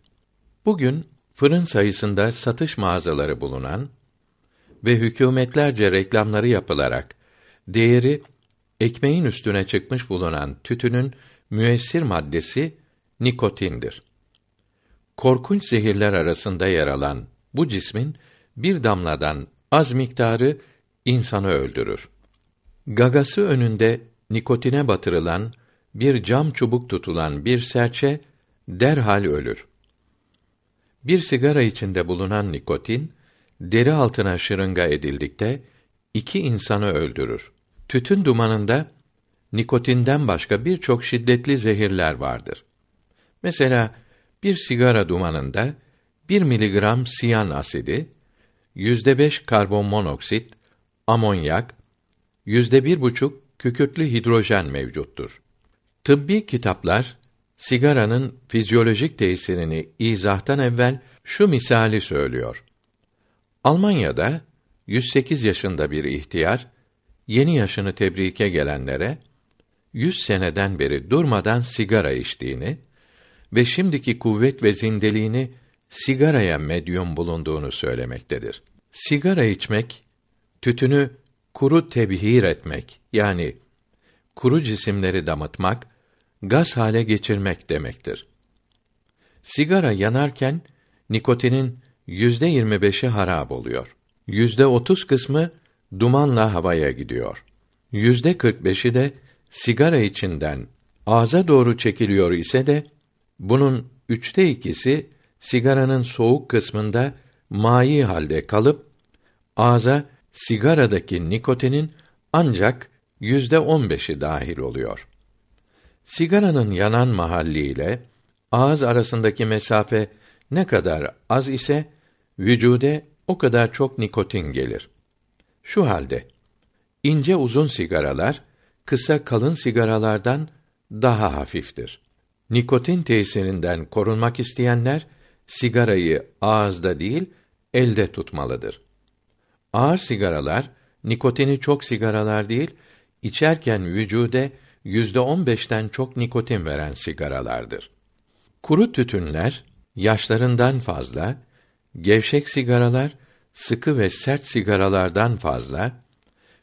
Bugün fırın sayısında satış mağazaları bulunan ve hükümetlerce reklamları yapılarak değeri ekmeğin üstüne çıkmış bulunan tütünün müessir maddesi nikotindir. Korkunç zehirler arasında yer alan bu cismin bir damladan az miktarı insanı öldürür. Gagası önünde nikotine batırılan bir cam çubuk tutulan bir serçe derhal ölür. Bir sigara içinde bulunan nikotin deri altına şırınga edildikte iki insanı öldürür. Tütün dumanında nikotinden başka birçok şiddetli zehirler vardır. Mesela bir sigara dumanında 1 miligram siyan asidi, yüzde beş karbon monoksit, amonyak, yüzde bir buçuk kükürtlü hidrojen mevcuttur. Tıbbi kitaplar sigaranın fizyolojik tesirini izahtan evvel şu misali söylüyor. Almanya'da 108 yaşında bir ihtiyar yeni yaşını tebrike gelenlere 100 seneden beri durmadan sigara içtiğini ve şimdiki kuvvet ve zindeliğini sigaraya medyum bulunduğunu söylemektedir. Sigara içmek, tütünü kuru tebhir etmek yani kuru cisimleri damıtmak, gaz hale geçirmek demektir. Sigara yanarken nikotinin yüzde yirmi beşi harap oluyor. Yüzde otuz kısmı dumanla havaya gidiyor. Yüzde kırk beşi de sigara içinden ağza doğru çekiliyor ise de bunun üçte ikisi sigaranın soğuk kısmında mayi halde kalıp ağza sigaradaki nikotinin ancak yüzde on beşi dahil oluyor. Sigaranın yanan mahalli ile ağız arasındaki mesafe ne kadar az ise vücude o kadar çok nikotin gelir. Şu halde ince uzun sigaralar kısa kalın sigaralardan daha hafiftir. Nikotin tesirinden korunmak isteyenler sigarayı ağızda değil elde tutmalıdır. Ağır sigaralar nikotini çok sigaralar değil içerken vücude yüzde on beşten çok nikotin veren sigaralardır. Kuru tütünler yaşlarından fazla, gevşek sigaralar sıkı ve sert sigaralardan fazla,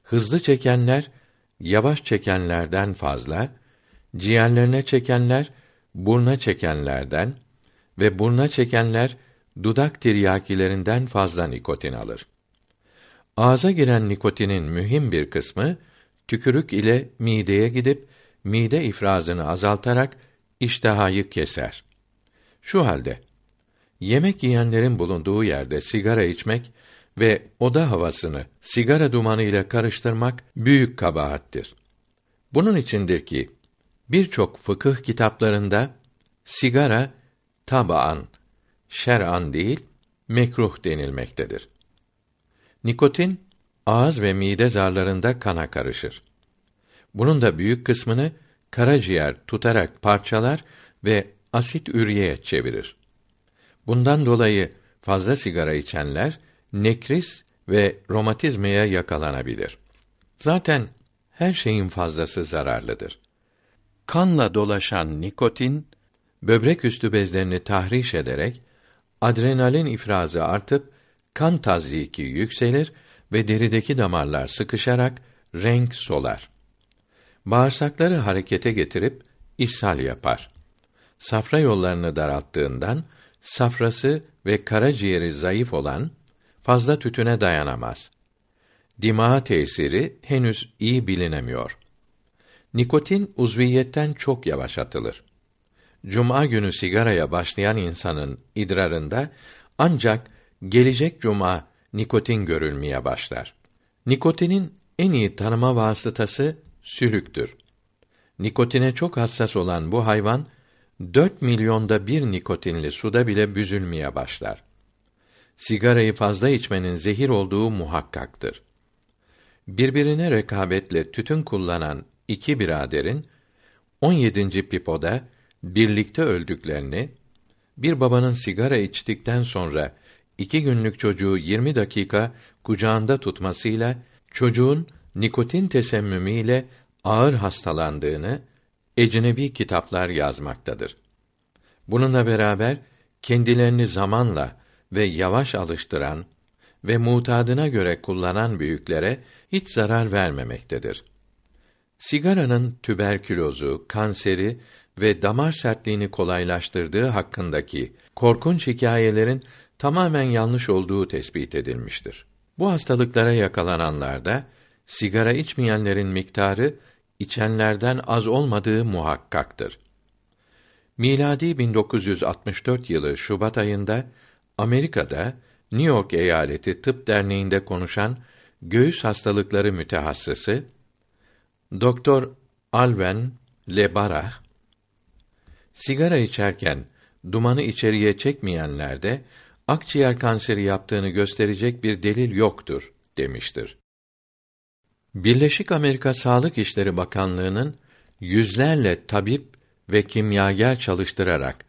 hızlı çekenler yavaş çekenlerden fazla, ciğerlerine çekenler burna çekenlerden ve burna çekenler dudak tiryakilerinden fazla nikotin alır. Ağza giren nikotinin mühim bir kısmı tükürük ile mideye gidip mide ifrazını azaltarak iştahayı keser. Şu halde yemek yiyenlerin bulunduğu yerde sigara içmek ve oda havasını sigara dumanı ile karıştırmak büyük kabahattir. Bunun içindir ki birçok fıkıh kitaplarında sigara tabaan, şer'an değil, mekruh denilmektedir. Nikotin ağız ve mide zarlarında kana karışır. Bunun da büyük kısmını karaciğer tutarak parçalar ve asit üreye çevirir. Bundan dolayı fazla sigara içenler nekris ve romatizmaya yakalanabilir. Zaten her şeyin fazlası zararlıdır. Kanla dolaşan nikotin böbrek üstü bezlerini tahriş ederek adrenalin ifrazı artıp kan tazyiki yükselir ve derideki damarlar sıkışarak renk solar. Bağırsakları harekete getirip ishal yapar. Safra yollarını daralttığından safrası ve karaciğeri zayıf olan fazla tütüne dayanamaz. Dimağa tesiri henüz iyi bilinemiyor. Nikotin uzviyetten çok yavaş atılır. Cuma günü sigaraya başlayan insanın idrarında ancak gelecek cuma nikotin görülmeye başlar. Nikotinin en iyi tanıma vasıtası sülüktür. Nikotine çok hassas olan bu hayvan 4 milyonda bir nikotinli suda bile büzülmeye başlar. Sigarayı fazla içmenin zehir olduğu muhakkaktır. Birbirine rekabetle tütün kullanan iki biraderin 17. pipoda birlikte öldüklerini, bir babanın sigara içtikten sonra iki günlük çocuğu 20 dakika kucağında tutmasıyla çocuğun nikotin tesemmümüyle ağır hastalandığını ecnebi kitaplar yazmaktadır. Bununla beraber kendilerini zamanla ve yavaş alıştıran ve mutadına göre kullanan büyüklere hiç zarar vermemektedir. Sigaranın tüberkülozu, kanseri ve damar sertliğini kolaylaştırdığı hakkındaki korkunç hikayelerin tamamen yanlış olduğu tespit edilmiştir. Bu hastalıklara yakalananlarda sigara içmeyenlerin miktarı içenlerden az olmadığı muhakkaktır. Miladi 1964 yılı Şubat ayında Amerika'da New York Eyaleti Tıp Derneği'nde konuşan göğüs hastalıkları mütehassısı Doktor Alven Lebarah sigara içerken dumanı içeriye çekmeyenlerde akciğer kanseri yaptığını gösterecek bir delil yoktur demiştir. Birleşik Amerika Sağlık İşleri Bakanlığı'nın yüzlerle tabip ve kimyager çalıştırarak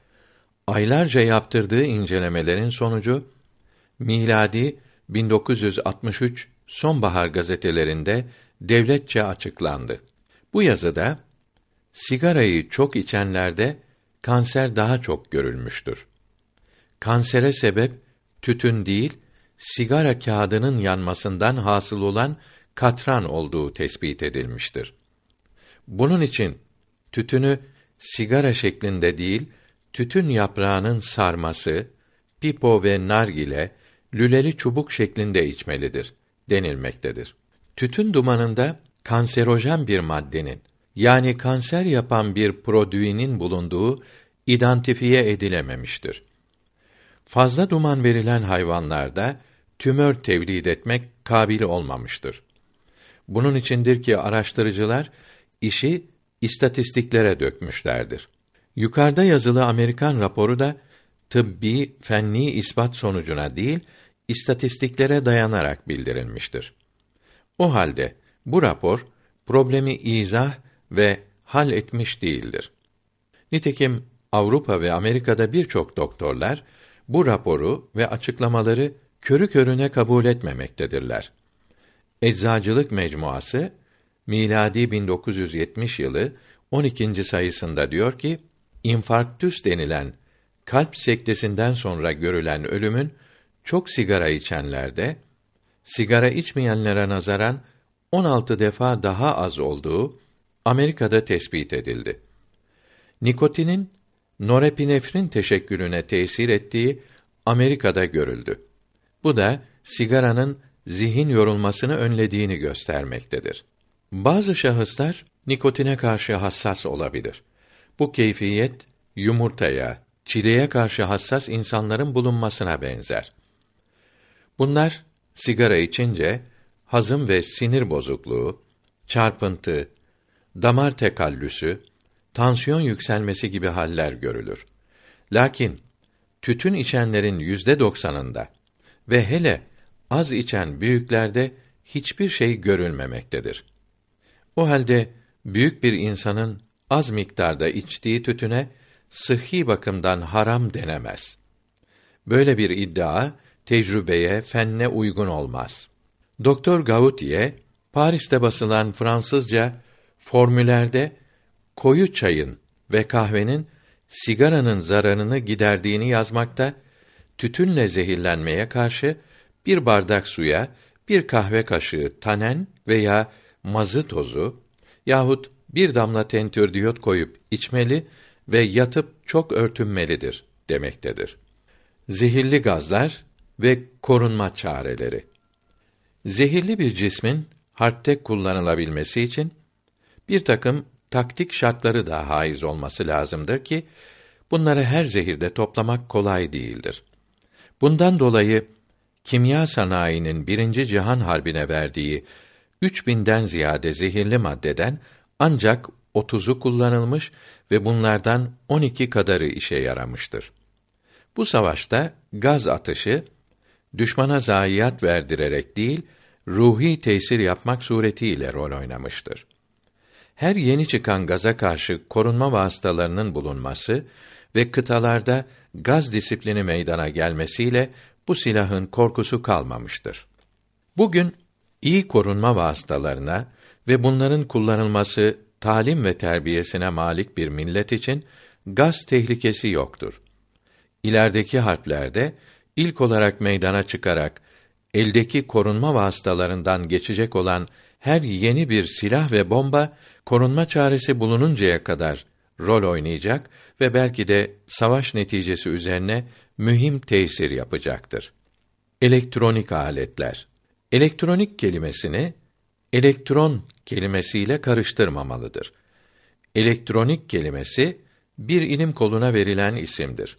aylarca yaptırdığı incelemelerin sonucu miladi 1963 sonbahar gazetelerinde devletçe açıklandı. Bu yazıda sigarayı çok içenlerde kanser daha çok görülmüştür. Kansere sebep tütün değil, sigara kağıdının yanmasından hasıl olan katran olduğu tespit edilmiştir. Bunun için tütünü sigara şeklinde değil, tütün yaprağının sarması, pipo ve nargile, lüleli çubuk şeklinde içmelidir denilmektedir. Tütün dumanında kanserojen bir maddenin yani kanser yapan bir prodüinin bulunduğu identifiye edilememiştir. Fazla duman verilen hayvanlarda tümör tevlid etmek kabil olmamıştır. Bunun içindir ki araştırıcılar işi istatistiklere dökmüşlerdir. Yukarıda yazılı Amerikan raporu da tıbbi fenni ispat sonucuna değil, istatistiklere dayanarak bildirilmiştir. O halde bu rapor problemi izah ve hal etmiş değildir. Nitekim Avrupa ve Amerika'da birçok doktorlar bu raporu ve açıklamaları körü körüne kabul etmemektedirler. Eczacılık Mecmuası miladi 1970 yılı 12. sayısında diyor ki, infarktüs denilen kalp sektesinden sonra görülen ölümün çok sigara içenlerde sigara içmeyenlere nazaran 16 defa daha az olduğu Amerika'da tespit edildi. Nikotinin norepinefrin teşekkülüne tesir ettiği Amerika'da görüldü. Bu da sigaranın zihin yorulmasını önlediğini göstermektedir. Bazı şahıslar nikotine karşı hassas olabilir. Bu keyfiyet yumurtaya, çileğe karşı hassas insanların bulunmasına benzer. Bunlar sigara içince hazım ve sinir bozukluğu, çarpıntı, damar tekallüsü, tansiyon yükselmesi gibi haller görülür. Lakin tütün içenlerin yüzde doksanında ve hele az içen büyüklerde hiçbir şey görülmemektedir. O halde büyük bir insanın az miktarda içtiği tütüne sıhhi bakımdan haram denemez. Böyle bir iddia tecrübeye, fenne uygun olmaz. Doktor Gautier Paris'te basılan Fransızca formülerde koyu çayın ve kahvenin sigaranın zararını giderdiğini yazmakta, tütünle zehirlenmeye karşı bir bardak suya bir kahve kaşığı tanen veya mazı tozu yahut bir damla tentürdiyot koyup içmeli ve yatıp çok örtünmelidir demektedir. Zehirli gazlar ve korunma çareleri. Zehirli bir cismin harpte kullanılabilmesi için bir takım taktik şartları da haiz olması lazımdır ki bunları her zehirde toplamak kolay değildir. Bundan dolayı kimya sanayinin birinci cihan harbine verdiği 3000'den ziyade zehirli maddeden ancak 30'u kullanılmış ve bunlardan 12 kadarı işe yaramıştır. Bu savaşta gaz atışı düşmana zayiat verdirerek değil, ruhi tesir yapmak suretiyle rol oynamıştır. Her yeni çıkan gaza karşı korunma vasıtalarının bulunması ve kıtalarda gaz disiplini meydana gelmesiyle bu silahın korkusu kalmamıştır. Bugün iyi korunma vasıtalarına ve bunların kullanılması talim ve terbiyesine malik bir millet için gaz tehlikesi yoktur. İlerideki harplerde ilk olarak meydana çıkarak eldeki korunma vasıtalarından geçecek olan her yeni bir silah ve bomba korunma çaresi bulununcaya kadar rol oynayacak ve belki de savaş neticesi üzerine mühim tesir yapacaktır. Elektronik aletler. Elektronik kelimesini elektron kelimesiyle karıştırmamalıdır. Elektronik kelimesi bir ilim koluna verilen isimdir.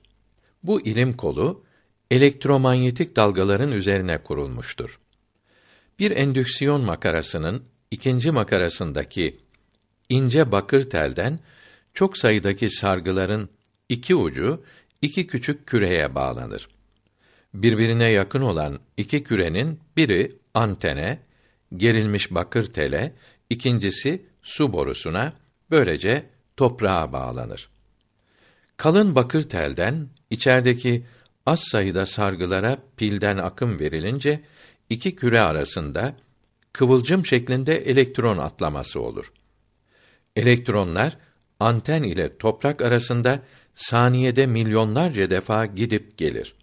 Bu ilim kolu elektromanyetik dalgaların üzerine kurulmuştur. Bir endüksiyon makarasının ikinci makarasındaki ince bakır telden çok sayıdaki sargıların iki ucu iki küçük küreye bağlanır. Birbirine yakın olan iki kürenin biri antene, gerilmiş bakır tele, ikincisi su borusuna, böylece toprağa bağlanır. Kalın bakır telden içerideki az sayıda sargılara pilden akım verilince iki küre arasında kıvılcım şeklinde elektron atlaması olur. Elektronlar anten ile toprak arasında saniyede milyonlarca defa gidip gelir.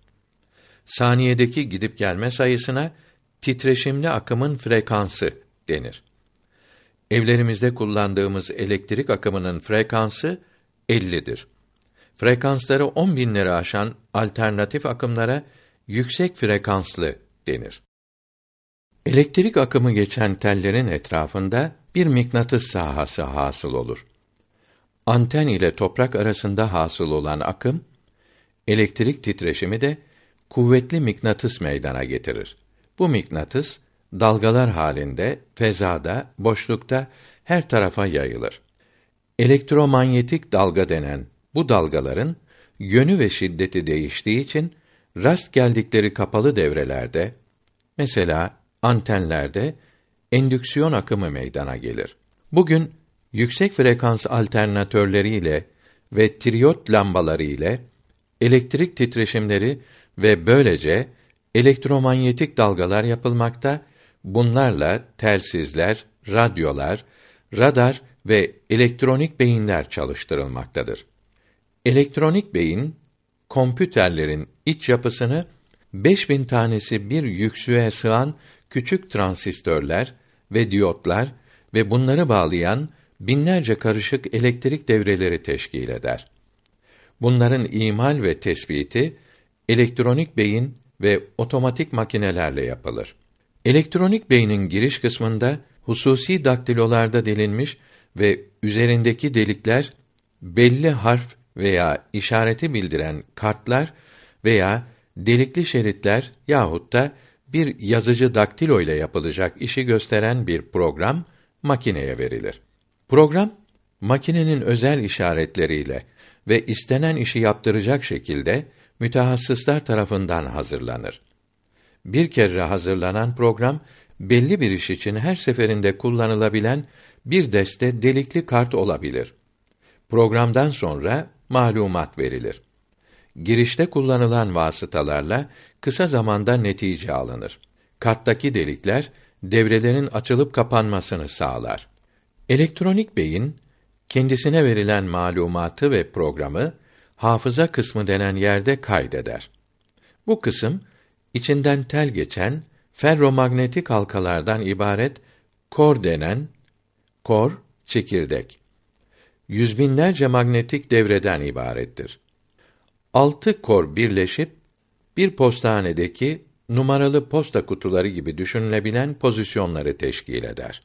Saniyedeki gidip gelme sayısına titreşimli akımın frekansı denir. Evlerimizde kullandığımız elektrik akımının frekansı 50'dir. Frekansları 10 binleri aşan alternatif akımlara yüksek frekanslı denir. Elektrik akımı geçen tellerin etrafında bir mıknatıs sahası hasıl olur. Anten ile toprak arasında hasıl olan akım, elektrik titreşimi de kuvvetli mıknatıs meydana getirir. Bu mıknatıs dalgalar halinde fezada, boşlukta her tarafa yayılır. Elektromanyetik dalga denen bu dalgaların yönü ve şiddeti değiştiği için rast geldikleri kapalı devrelerde mesela antenlerde endüksiyon akımı meydana gelir. Bugün yüksek frekans alternatörleriyle ve triyot lambaları ile elektrik titreşimleri ve böylece elektromanyetik dalgalar yapılmakta. Bunlarla telsizler, radyolar, radar ve elektronik beyinler çalıştırılmaktadır. Elektronik beyin kompüterlerin iç yapısını 5000 tanesi bir yüksüğe sığan küçük transistörler ve diyotlar ve bunları bağlayan binlerce karışık elektrik devreleri teşkil eder. Bunların imal ve tespiti elektronik beyin ve otomatik makinelerle yapılır. Elektronik beynin giriş kısmında hususi daktilolarda delinmiş ve üzerindeki delikler belli harf veya işareti bildiren kartlar veya delikli şeritler yahut da bir yazıcı daktilo ile yapılacak işi gösteren bir program makineye verilir. Program makinenin özel işaretleriyle ve istenen işi yaptıracak şekilde mütehassıslar tarafından hazırlanır. Bir kere hazırlanan program belli bir iş için her seferinde kullanılabilen bir deste delikli kart olabilir. Programdan sonra malumat verilir. Girişte kullanılan vasıtalarla kısa zamanda netice alınır. Karttaki delikler devrelerin açılıp kapanmasını sağlar. Elektronik beyin kendisine verilen malumatı ve programı hafıza kısmı denen yerde kaydeder. Bu kısım içinden tel geçen ferromanyetik halkalardan ibaret kor denen kor çekirdek. Yüz binlerce magnetik devreden ibarettir. Altı kor birleşip bir postanedeki numaralı posta kutuları gibi düşünülebilen pozisyonları teşkil eder.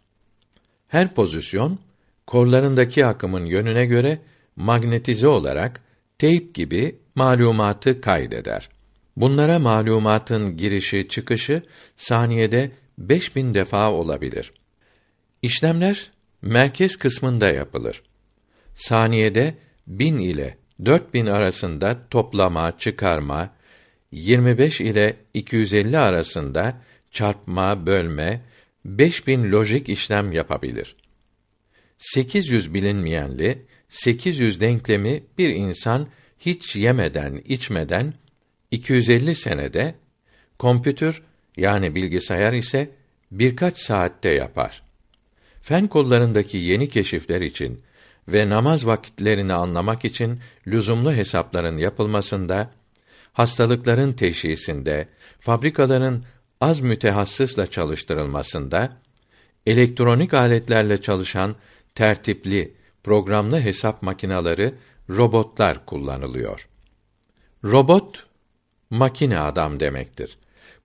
Her pozisyon korlarındaki akımın yönüne göre magnetize olarak teyp gibi malumatı kaydeder. Bunlara malumatın girişi çıkışı saniyede 5000 defa olabilir. İşlemler merkez kısmında yapılır. Saniyede 1000 ile 4000 arasında toplama, çıkarma, 25 ile 250 arasında çarpma, bölme, 5000 lojik işlem yapabilir. 800 bilinmeyenli 800 denklemi bir insan hiç yemeden, içmeden 250 senede kompütür yani bilgisayar ise birkaç saatte yapar. Fen kollarındaki yeni keşifler için ve namaz vakitlerini anlamak için lüzumlu hesapların yapılmasında, hastalıkların teşhisinde, fabrikaların az mütehassısla çalıştırılmasında, elektronik aletlerle çalışan tertipli, programlı hesap makinaları, robotlar kullanılıyor. Robot makine adam demektir.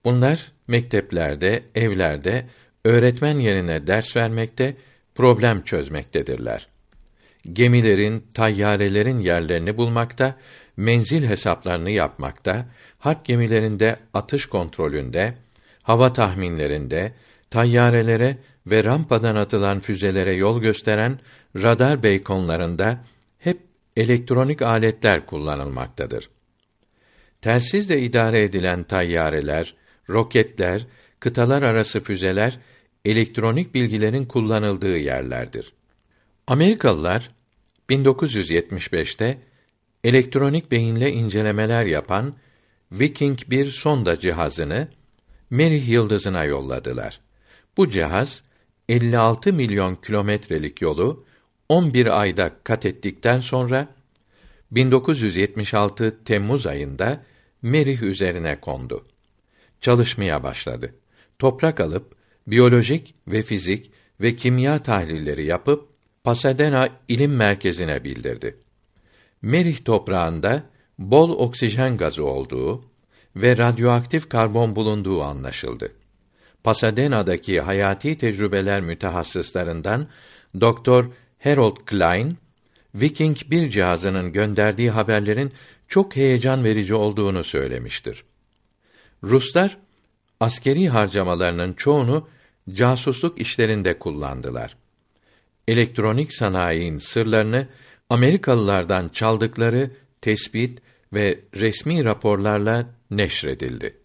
Bunlar mekteplerde, evlerde öğretmen yerine ders vermekte, problem çözmektedirler. Gemilerin, tayyarelerin yerlerini bulmakta, menzil hesaplarını yapmakta, harp gemilerinde atış kontrolünde, hava tahminlerinde, tayyarelere ve rampadan atılan füzelere yol gösteren radar beykonlarında hep elektronik aletler kullanılmaktadır. Telsizle idare edilen tayyareler, roketler, kıtalar arası füzeler elektronik bilgilerin kullanıldığı yerlerdir. Amerikalılar 1975'te elektronik beyinle incelemeler yapan Viking 1 sonda cihazını Merih yıldızına yolladılar. Bu cihaz 56 milyon kilometrelik yolu 11 ayda kat ettikten sonra 1976 Temmuz ayında Merih üzerine kondu. Çalışmaya başladı. Toprak alıp biyolojik ve fizik ve kimya tahlilleri yapıp Pasadena İlim Merkezi'ne bildirdi. Merih toprağında bol oksijen gazı olduğu ve radyoaktif karbon bulunduğu anlaşıldı. Pasadena'daki hayati tecrübeler mütehassıslarından Doktor Harold Klein, Viking bir cihazının gönderdiği haberlerin çok heyecan verici olduğunu söylemiştir. Ruslar askeri harcamalarının çoğunu casusluk işlerinde kullandılar. Elektronik sanayinin sırlarını Amerikalılardan çaldıkları tespit ve resmi raporlarla neşredildi.